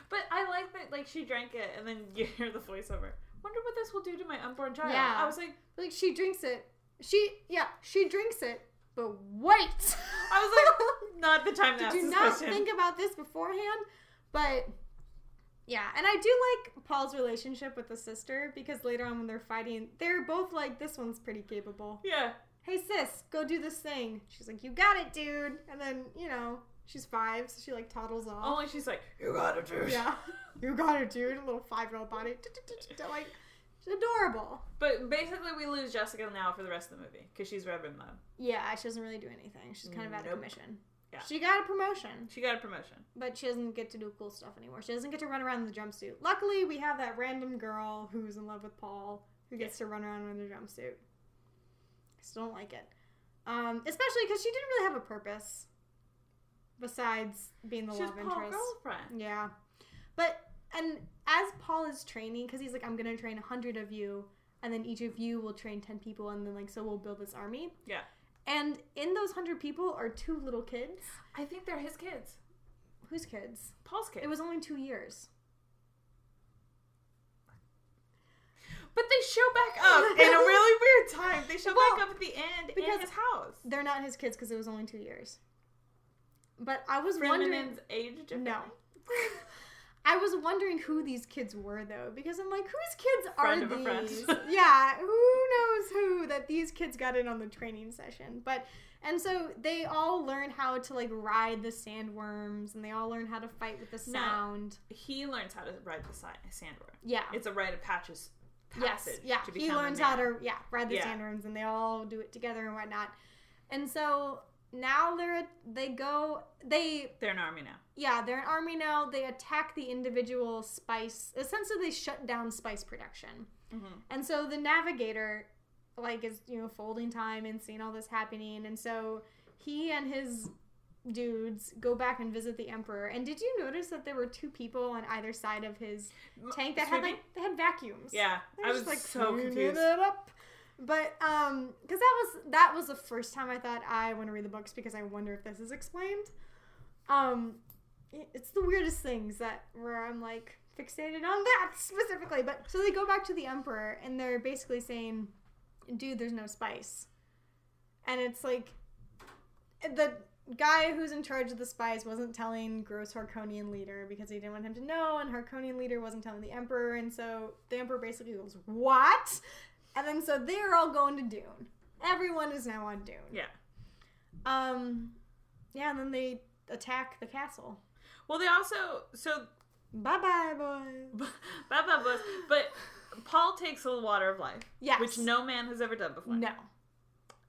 But I like that, like, she drank it and then you hear the voiceover. Wonder what this will do to my unborn child. Yeah. I was like, Like she drinks it. She yeah, she drinks it. But wait. I was like, not the time to Did you this not question. think about this beforehand? But yeah, and I do like Paul's relationship with the sister because later on when they're fighting, they're both like, "This one's pretty capable." yeah. Hey sis, go do this thing. She's like, "You got it, dude." And then you know she's five, so she like toddles off. Only she's like, you got it, dude. yeah, you got it, dude. A little five-year-old body, like she's adorable. But basically, we lose Jessica now for the rest of the movie because she's Reverend Mom. Yeah, she doesn't really do anything. She's kind of out of commission. Yeah. She got a promotion. She got a promotion. but she doesn't get to do cool stuff anymore. She doesn't get to run around in the jumpsuit. Luckily, we have that random girl who's in love with Paul who gets to run around in the jumpsuit. I still don't like it, um, especially because she didn't really have a purpose besides being the She's love Paul's interest. girlfriend. Yeah, but and as Paul is training, because he's like, I'm gonna train a hundred of you, and then each of you will train ten people, and then like so we'll build this army. Yeah. And in those hundred people are two little kids. I think they're his kids. Whose kids? Paul's kids. It was only two years. But they show back up in a really weird time. They show Well, back up at the end in because- his house. They're not his kids because it was only two years. But I was wondering. Age. No. I was wondering who these kids were though, because I'm like, whose kids are Friend of a friend. these? yeah, who knows who that these kids got in on the training session. But and so they all learn how to like ride the sandworms, and they all learn how to fight with the No. sound. He learns how to ride the si- sandworm. Yeah. It's a rite of patches. Yes, Passage yeah. to He learns how to yeah ride the Yeah. sandworms, and they all do it together and whatnot. And so now they're they go they They're an army now. yeah they're an army now. They attack the individual spice. Essentially, they shut down spice production. Mm-hmm. And so the navigator, like, is you know folding time and seeing all this happening, and so he and his dudes go back and visit the emperor. And did you notice that there were two people on either side of his tank that had like they had vacuums? Yeah, They're I was just, like so confused. It up. But um, because that was that was the first time I thought I want to read the books because I wonder if this is explained. Um, it's the weirdest things that where I'm like fixated on that specifically. But so they go back to the emperor and they're basically saying, "Dude, there's no spice," and it's like the guy who's in charge of the spies wasn't telling gross Harkonian leader because he didn't want him to know, and Harkonian leader wasn't telling the emperor, and so the emperor basically goes, "What?" And then so they're all going to Dune. Everyone is now on Dune. Yeah. Um, yeah, and then they attack the castle. Well, they also so Bye bye, boys. blah, blah, blah, but Paul takes the water of life, Yes. which no man has ever done before, No.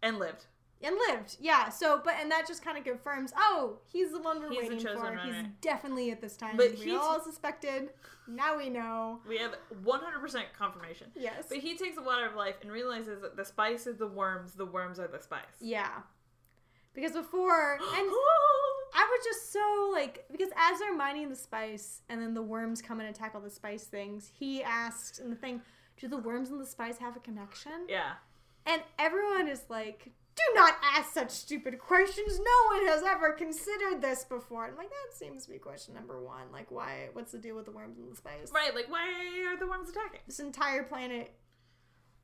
and lived. And lived, yeah. So, but and that just kind of confirms. Oh, he's the one we're He's waiting for. one, He's definitely at this time. But we all suspected. Now we know. We have 100% confirmation. Yes. But he takes the water of life and realizes that the spice is the worms, the worms are the spice. Yeah. Because before, and I was just so like, because as they're mining the spice and then the worms come and attack all the spice things, he asks in the thing, do the worms and the spice have a connection? yeah. And everyone is like, do not ask such stupid questions. No one has ever considered this before. I'm like, that seems to be question number one. Like, why? What's the deal with the worms and the spice? Right, like, why are the worms attacking? This entire planet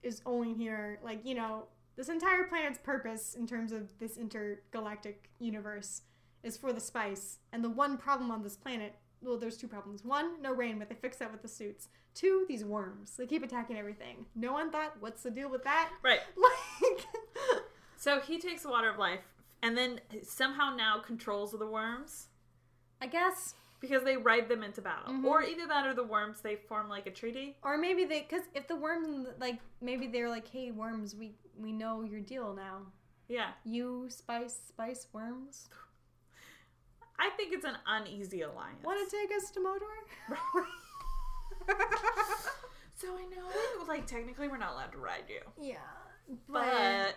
is only here, like, you know, this entire planet's purpose in terms of this intergalactic universe is for the spice. And the one problem on this planet, well, there's two problems. One, no rain, but they fix that with the suits. Two, these worms. They keep attacking everything. No one thought, what's the deal with that? Right. Like, So he takes the water of life and then somehow now controls the worms I guess. because they ride them into battle. Mhm. Or either that or the worms, they form like a treaty. Or maybe they, because if the worms, like, maybe they're like, hey, worms, we, we know your deal now. Yeah. You spice, spice worms. I think it's an uneasy alliance. Want to take us to Motor? So I know like, technically we're not allowed to ride you. yeah. But, But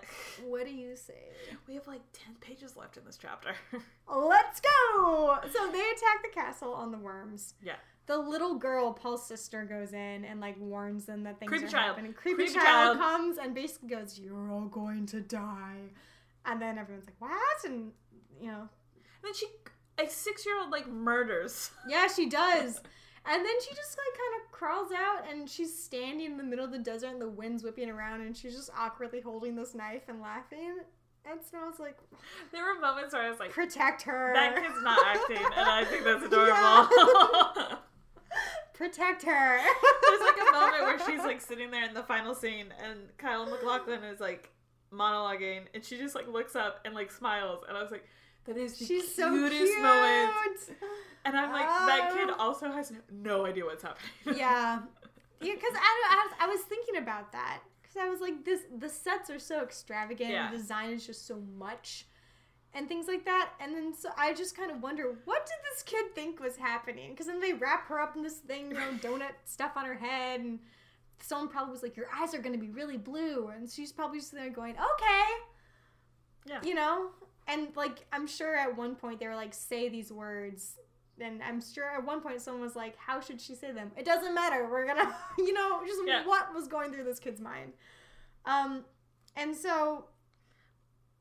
what do you say? we have like 10 pages left in this chapter. Let's go! So they attack the castle on the worms. yeah. The little girl, Paul's sister, goes in and like warns them that things Creepy are child. happening. Creepy, Creepy child, child. comes and basically goes, "You're all going to die," and then everyone's like, "What?" And you know, And then she, a six year old, like, murders. yeah, she does. And then she just like kind of crawls out and she's standing in the middle of the desert and the wind's whipping around and she's just awkwardly holding this knife and laughing. And so I was like, There were moments where I was like, protect her. that kid's not acting, and I think that's adorable. protect her. There's like a moment where she's like sitting there in the final scene, and Kyle MacLachlan is like monologuing, and she just like looks up and like smiles, and I was like, that is the She's so cutest cute. moment. And I'm like, that kid Oh. also has no idea what's happening. yeah, yeah. Because I, I, was- I was thinking about that because I was like, this the sets are so extravagant, Yeah. the design is just so much, and things like that. And then so I just kind of wonder, what did this kid think was happening? Because then they wrap her up in this thing, you know, donut stuff on her head, and someone probably was like, your eyes are going to be really blue, and she's probably just there going, okay, Yeah. you know. And like, I'm sure at one point they were like, say these words. And I'm sure at one point someone was like, "How should she say them?" It doesn't matter. We're gonna, you know, just Yeah. what was going through this kid's mind. Um, and so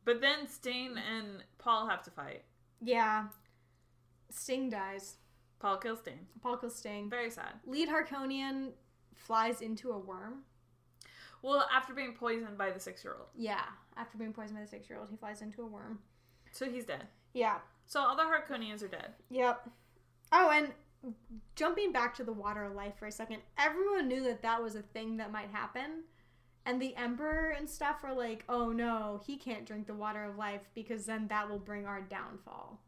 But then Stain and Paul have to fight. yeah, Sting dies. Paul kills Stain. Paul kills Sting. Very sad. Lead Harkonian flies into a worm. Well, after being poisoned by the six year old. Yeah, after being poisoned by the six-year-old, he flies into a worm. So he's dead. Yeah. So all the Harkonians are dead. Yep. Oh, and jumping back to the water of life for a second, everyone knew that that was a thing that might happen. And the emperor and stuff were like, oh no, he can't drink the water of life because then that will bring our downfall.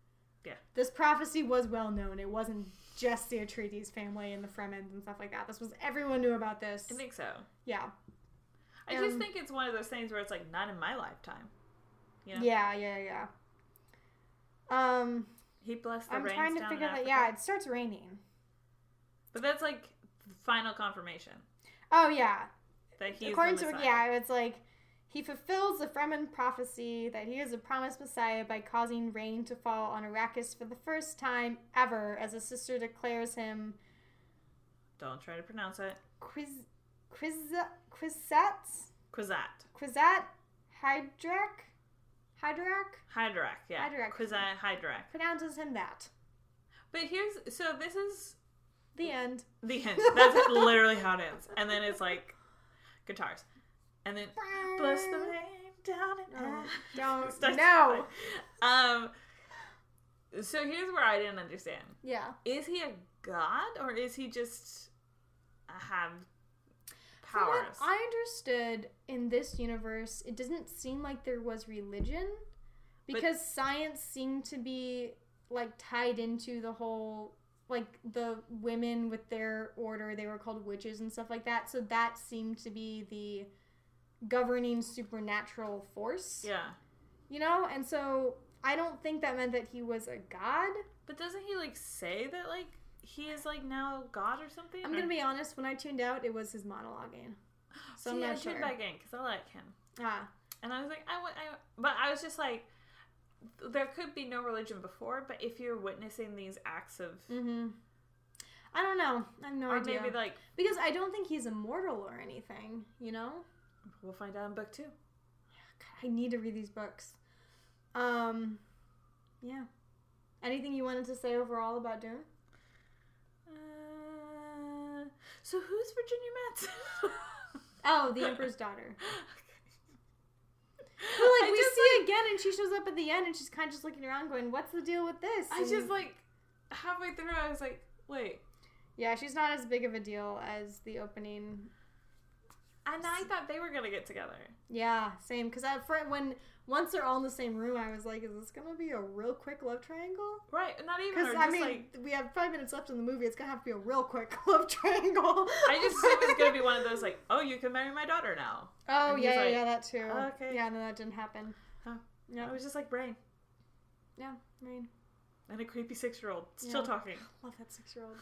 Yeah. This prophecy was well known. It wasn't just the Atreides family and the Fremens and stuff like that. This was everyone knew about this. I think so. Yeah. I just think it's one of those things where it's like not in my lifetime. You know? Yeah, yeah, yeah. Um, He blessed the I'm rains trying to down figure in that. Africa. Yeah, it starts raining. But that's like final confirmation Oh yeah, that he's according the to Messiah. yeah, it's like He fulfills the Fremen prophecy that he is a promised Messiah by causing rain to fall on Arrakis for the first time ever, as a sister declares him Don't try to pronounce it. Quiz, Quiz, Quizat, Quizat. Quizat, Hydrak, Hydrak, Hydrak, yeah. Hydrak. Quizat Hydrak. pronounces him that. But here's so this is The end. the end. That's literally how it ends. And then it's like guitars. And then bless the rain down and out. don't Starts no. Um so here's where I didn't understand. Yeah. Is he a god or is he just have powers? I understood in this universe, it doesn't seem like there was religion because science seemed to be like tied into the whole like the women with their order, they were called witches and stuff like that. So that seemed to be the governing supernatural force. yeah. You know? And so I don't think that meant that he was a god. But doesn't he like say that like he is like now god or something? I'm Or- to be honest, when I tuned out, it was his monologuing. So I'm See, not I sure. tuned back in because I like him. Ah. And I was like, I, wa- I, but I was just like, there could be no religion before, but if you're witnessing these acts of, Mm-hmm. I don't know. I have no idea. or idea. maybe like, because I don't think he's immortal or anything, you know? we'll find out in book two. God, I need to read these books. Um, yeah. Anything you wanted to say overall about Dune? Uh, so who's Virginia Madsen? Oh, the Emperor's Daughter. But like I we just, see it again, and she shows up at the end, and she's kind of just looking around, going, "What's the deal with this?" I just like halfway through, I was like, wait. yeah, she's not as big of a deal as the opening. And I thought they were gonna get together. Yeah, same. Because when once they're all in the same room, I was like, "Is this gonna be a real quick love triangle?" Right, not even. Because I mean, like, we have five minutes left in the movie. It's gonna have to be a real quick love triangle. I just assumed it was gonna be one of those like, oh, you can marry my daughter now. Oh And yeah, yeah, like, yeah, that too. okay. Yeah, no, that didn't happen. Huh. Yeah, I was just like brain yeah, I mean, and a creepy six year old still Yeah. talking. love that six-year-old.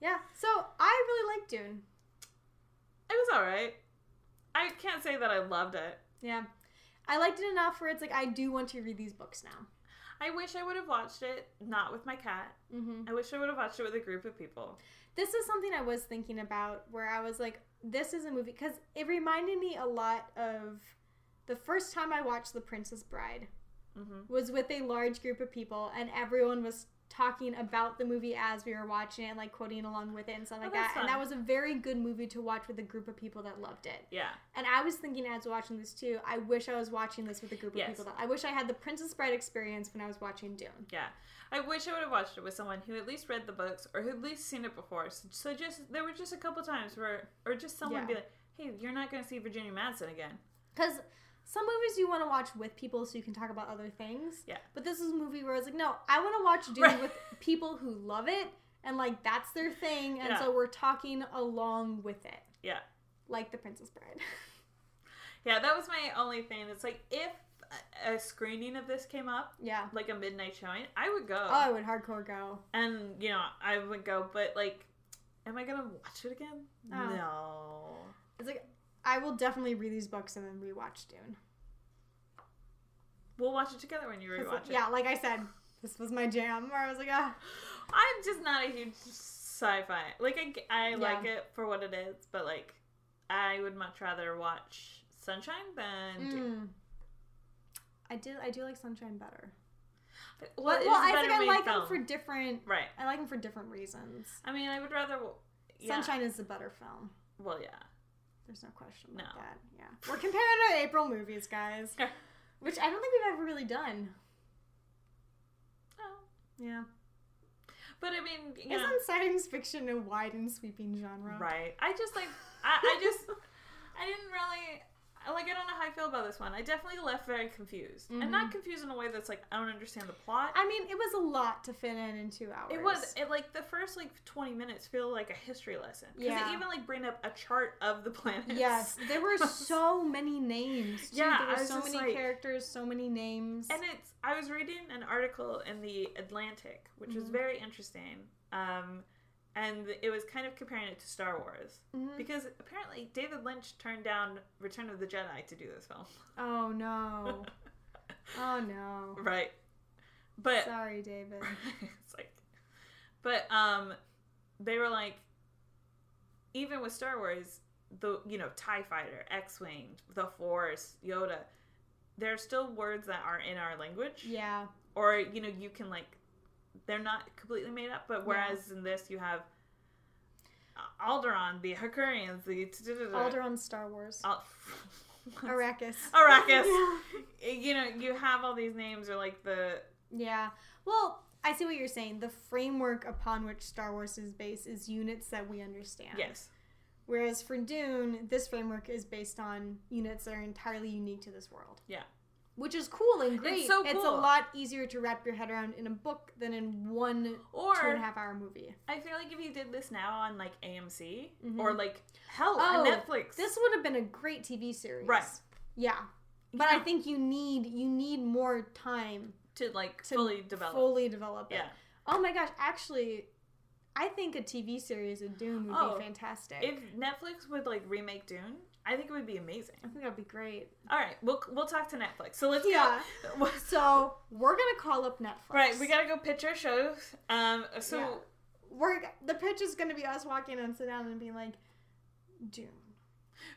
Yeah, so I really liked Dune. It was all right. I can't say that I loved it. Yeah, I liked it enough where it's like I do want to read these books now. I wish I would have watched it not with my cat. Mm-hmm. I wish I would have watched it with a group of people. This is something I was thinking about where I was like, this is a movie because it reminded me a lot of the first time I watched The Princess Bride. Mm-hmm. was with a large group of people and everyone was talking about the movie as we were watching it and like quoting along with it and stuff Oh, like that's that. And that was a very good movie to watch with a group of people that loved it. Yeah. And I was thinking as watching this too, I wish I was watching this with a group of Yes. people that I wish I had the Princess Bride experience when I was watching Dune. Yeah. I wish I would have watched it with someone who at least read the books or who at least seen it before. So, so just there were just a couple times where or just someone Yeah. be like, "Hey, you're not going to see Virginia Madsen again." Because some movies you want to watch with people so you can talk about other things. Yeah. But this is a movie where I was like, no, I want to watch Dune Right. with people who love it and like that's their thing. And Yeah. so we're talking along with it. Yeah. Like The Princess Bride. Yeah, that was my only thing. It's like if a- screening of this came up, yeah. like a midnight showing, I would go. Oh, I would hardcore go. and you know, I would go, but like am I going to watch it again? No. It's like I will definitely read these books and then rewatch Dune. We'll watch it together when you rewatch it. Yeah, like I said, this was my jam. Where I was like, ah, I'm just not a huge sci-fi. Like I, I like it for what it is, but like I would much rather watch Sunshine than Dune. mm. I do I do like Sunshine better. Well, Well, well I think I like film. them for different. right. I like them for different reasons. I mean, I would rather. Yeah. Sunshine is the better film. Well, yeah. There's no question about No. that. Yeah, we're comparing to April movies, guys, which I don't think we've ever really done. Oh. Yeah, But I mean, isn't science fiction a wide and sweeping genre? right? I just like. I, I just. I didn't really. Like I don't know how I feel about this one. I definitely left very confused, and not confused in a way that's like I don't understand the plot. I mean, it was a lot to fit in in two hours. It was it like the first like twenty minutes feel like a history lesson because Yeah. they even like bring up a chart of the planets. Yes, there were so many names. Too. Yeah, there were so many like- characters, so many names. and it's I was reading an article in the Atlantic, which was Mhm. very interesting. Um, and it was kind of comparing it to Star Wars Mhm. because apparently David Lynch turned down Return of the Jedi to do this film. Oh no. Oh no. right. But Sorry, David. it's like but um they were like even with Star Wars, the you know, TIE fighter, X Wing, the Force, Yoda, there are still words that are in our language. Yeah. Or, you know, you can like they're not completely made up, but whereas in this you have uh, Alderaan, the Hakurians, the Alderaan Star Wars. Al- Arrakis. Arrakis. Yeah. you know, you have all these names or like the Yeah. Well, I see what you're saying. The framework upon which Star Wars is based is units that we understand. yes. Whereas for Dune, this framework is based on units that are entirely unique to this world. Yeah. Which is cool and great. It's so cool. It's a lot easier to wrap your head around in a book than in one Or two and a half hour movie. I feel like if you did this now on like AMC Mhm. or like hell Oh, on Netflix, This would have been a great TV series. Right. Yeah. But I think you need you need more time to like to fully develop. fully develop it. yeah. Oh my gosh, actually I think a TV series of Dune would Oh, be fantastic. If Netflix would like remake Dune, I think it would be amazing. I think that'd be great. All right, we'll we'll talk to Netflix. So let's Yeah. go. So we're gonna call up Netflix. right, we gotta go pitch our shows. Um, so Yeah. We're the pitch is gonna be us walking in and sit down and being like, Dune.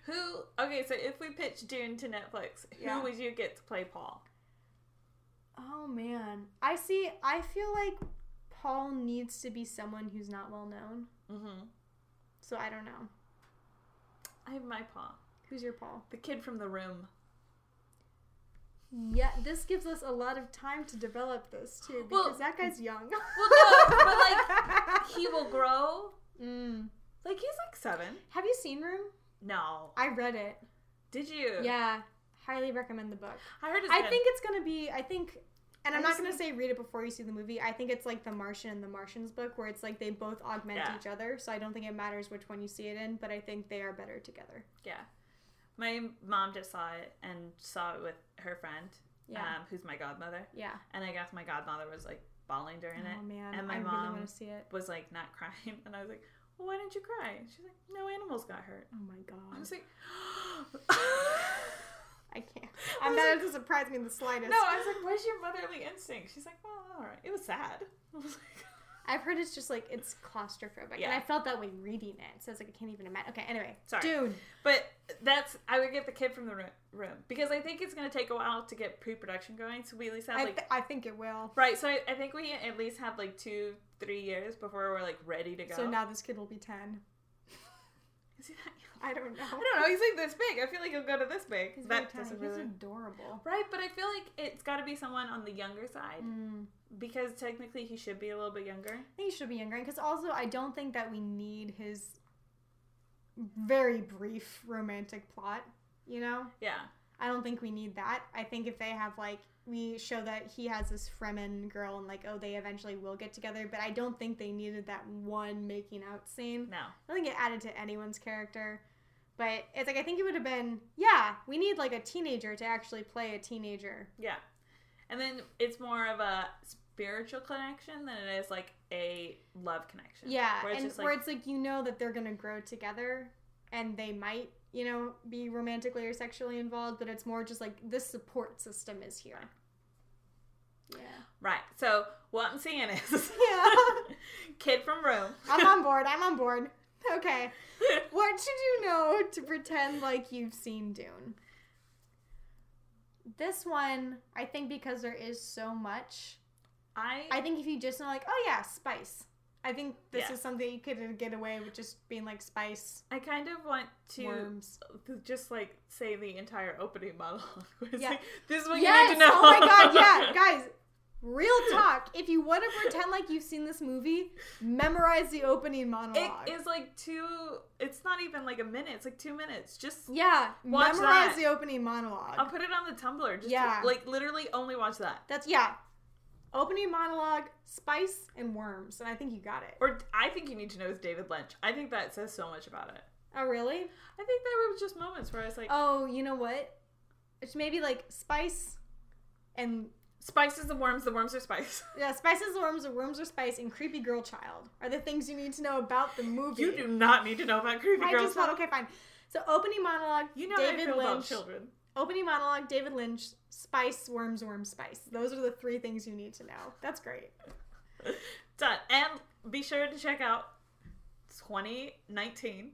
who? Okay, so if we pitch Dune to Netflix, who Yeah. would you get to play Paul? Oh man, I see. I feel like Paul needs to be someone who's not well known. Mm-hmm. So I don't know. I have my paw. Who's your paw? the kid from the room. Yeah, this gives us a lot of time to develop this too because Well- that guy's young. Well, no, but like he will grow. Mm. Like he's like seven. Have you seen Room? No, I read it. did you? Yeah, highly recommend the book. I heard it's I think it's gonna be. I think, and I'm not gonna say read it before you see the movie. I think it's like The Martian and The Martian's book, where it's like they both augment Yeah. each other. So I don't think it matters which one you see it in, but I think they are better together. Yeah. My mom just saw it and saw it with her friend, Yeah, um, who's my godmother. yeah. And I guess my godmother was like bawling during Oh it, man, and my I mom- to it. was like not crying. And I was like, well, why didn't you cry? She's like, no animals got hurt. Oh my God. I was like, I can't. I I'm was that like- doesn't surprise me in the slightest. no, I was like, where's your motherly instinct? She's like, well, all right. It was sad. I was like, I've heard it's just like it's claustrophobic, and I felt that way reading it. So it's like I can't even imagine. Okay, anyway, Sorry. dude. but that's I would get the kid from the room because I think it's gonna take a while to get pre-production going. So we at least have I, like th- I think it will. right. So I, I think we at least have like two, three years before we're like ready to go. So now this kid will be ten. Is he that? I don't know. I don't know. He's like this big. I feel like he'll go to this big. He's very that tiny. doesn't He's really. adorable. Right, but I feel like it's got to be someone on the younger side Mm. because technically he should be a little bit younger. I think he should be younger because also I don't think that we need his very brief romantic plot. You know, Yeah, I don't think we need that. I think if they have like we show that he has this Fremen girl and like oh they eventually will get together, but I don't think they needed that one making out scene. no. I don't think it added to anyone's character. But it's like I think it would have been yeah we need like a teenager to actually play a teenager. Yeah, and then it's more of a spiritual connection than it is like a love connection. Yeah, where it's and just where it's like you know that they're gonna grow together, and they might, you know, be romantically or sexually involved, but it's more just like this support system is here. Yeah, right. So what I'm seeing is Yeah. kid from Rome. I'm on board. I'm on board. Okay, what should you know to pretend like you've seen Dune? This one, I think, because there is so much. I I think if you just know, like, oh yeah, spice. I think this Yeah. is something you could get away with just being like spice, I kind of want to worms. just like say the entire opening monologue. Yeah. like, this is what yes! you need to know. Oh my god, yeah, guys. Real hmm. talk. If you want to pretend like you've seen this movie, memorize the opening monologue. It is like two. It's not even like a minute. It's like two minutes. Just yeah, memorize that. the opening monologue. I'll put it on the Tumblr. Just Yeah. like literally only watch that. That's yeah. Opening monologue, spice and worms, and I think you got it. Or I think you need to know is David Lynch. I think that says so much about it. Oh really? I think there were just moments where I was like, Oh, you know what? It's maybe like spice and Spice is the worms. The worms are spice. Yeah, spices, worms, or worms are spice, and creepy girl child are the things you need to know about the movie. You do not need to know about creepy I girls. just thought, okay, fine. So opening monologue, You know how I David feel about Lynch. children. Opening monologue, David Lynch, spice, worms, worm, spice. Those are the three things you need to know. That's great. Done. And be sure to check out 2019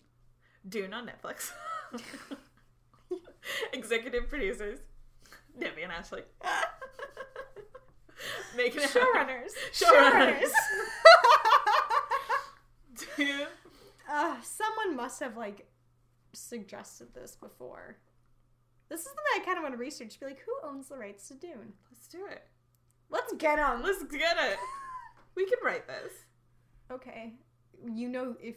Dune on Netflix. Executive producers Debbie and Ashley. Making it. Showrunners. Showrunners. Uh, someone must have like suggested this before. This is something I kind of want to research. Be like, who owns the rights to Dune? Let's do it. Let's get on. Let's get it. We can write this. Okay, you know if.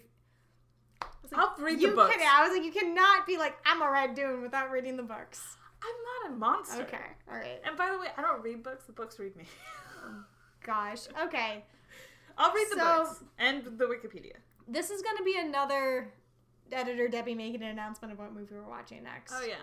I was I'll read the you books. Can, I was like, you cannot be like, I'm a red Dune without reading the books. I'm not a monster. Okay, all right. And by the way, I don't read books. The books read me. Gosh. Okay. I'll read the So- books and the Wikipedia. This is going to be another editor Debbie making an announcement of what movie we're watching next. Oh yeah.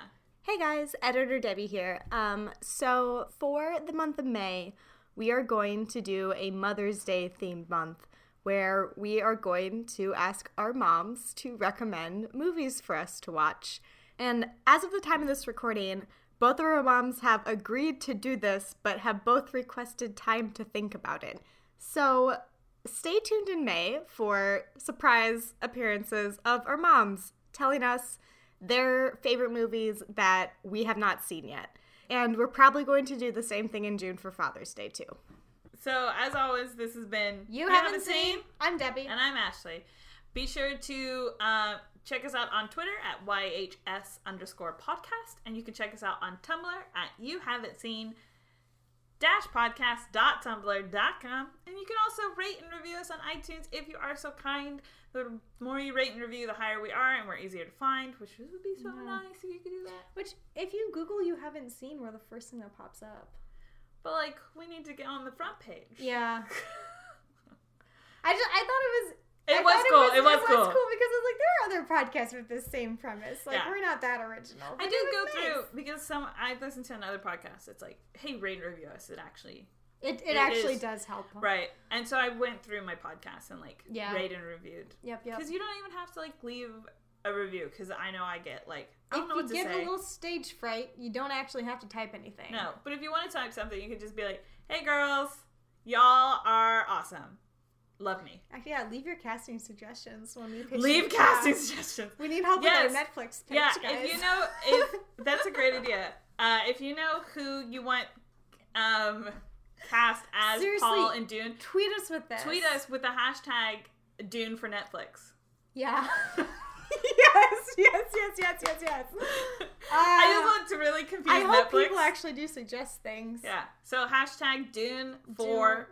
Hey guys, editor Debbie here. Um, so for the month of May, we are going to do a Mother's Day themed month where we are going to ask our moms to recommend movies for us to watch. And as of the time of this recording, both of our moms have agreed to do this, but have both requested time to think about it. So stay tuned in May for surprise appearances of our moms telling us their favorite movies that we have not seen yet. And we're probably going to do the same thing in June for Father's Day too. So as always, this has been You, haven't, seen? I'm Debbie. and I'm Ashley. Be sure to uh, check us out on Twitter at YHS underscore podcast, and you can check us out on Tumblr at you haven't seen dash podcast.tumblr.com. And you can also rate and review us on iTunes if you are so kind. The more you rate and review, the higher we are, and we're easier to find, which would be so Yeah. nice if you could do that. Which, if you Google you haven't seen, we're the first thing that pops up. But like, we need to get on the front page. Yeah. I just, I thought it was. It I was cool. It was, it cool. was cool because I was like, there are other podcasts with this same premise. Like, Yeah. we're not that original. I do go was through because some I've listened to another podcast. It's like, hey, rate and review us. It actually It, it, It actually is. does help. right. And so I went through my podcast and like Yeah. rate and reviewed Yep, yep. because you don't even have to like leave a review because I know I get like I don't If know you what to get a little stage fright, you don't actually have to type anything. No, but if you want to type something, you can just be like, hey, girls, y'all are awesome. Love me. Actually, yeah, leave your casting suggestions when we pitch Leave casting Yeah. suggestions. We need help Yes. with our Netflix pitch, Yeah, guys. if you know, if that's a great idea. Uh, if you know who you want um, cast as Seriously. Paul and Dune, tweet us with this. tweet us with the hashtag Dune for Netflix. Yeah. yes, yes, yes, yes, yes, yes. I Uh, just want to really confuse I hope Netflix. people actually do suggest things. yeah. So hashtag Dune for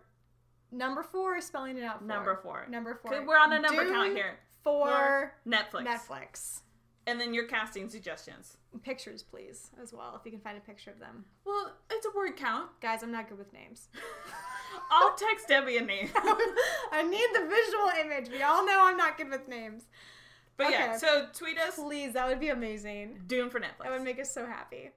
Number four is spelling it out. For. number four. Number four. we're on a number Dune count here. For Netflix. Netflix. And then your casting suggestions. Pictures, please, as well, if you can find a picture of them. Well, it's a word count. Guys, I'm not good with names. I'll text Debbie a name. I need the visual image. We all know I'm not good with names. But yeah, so tweet us Please, that would be amazing. Dune for Netflix. That would make us so happy.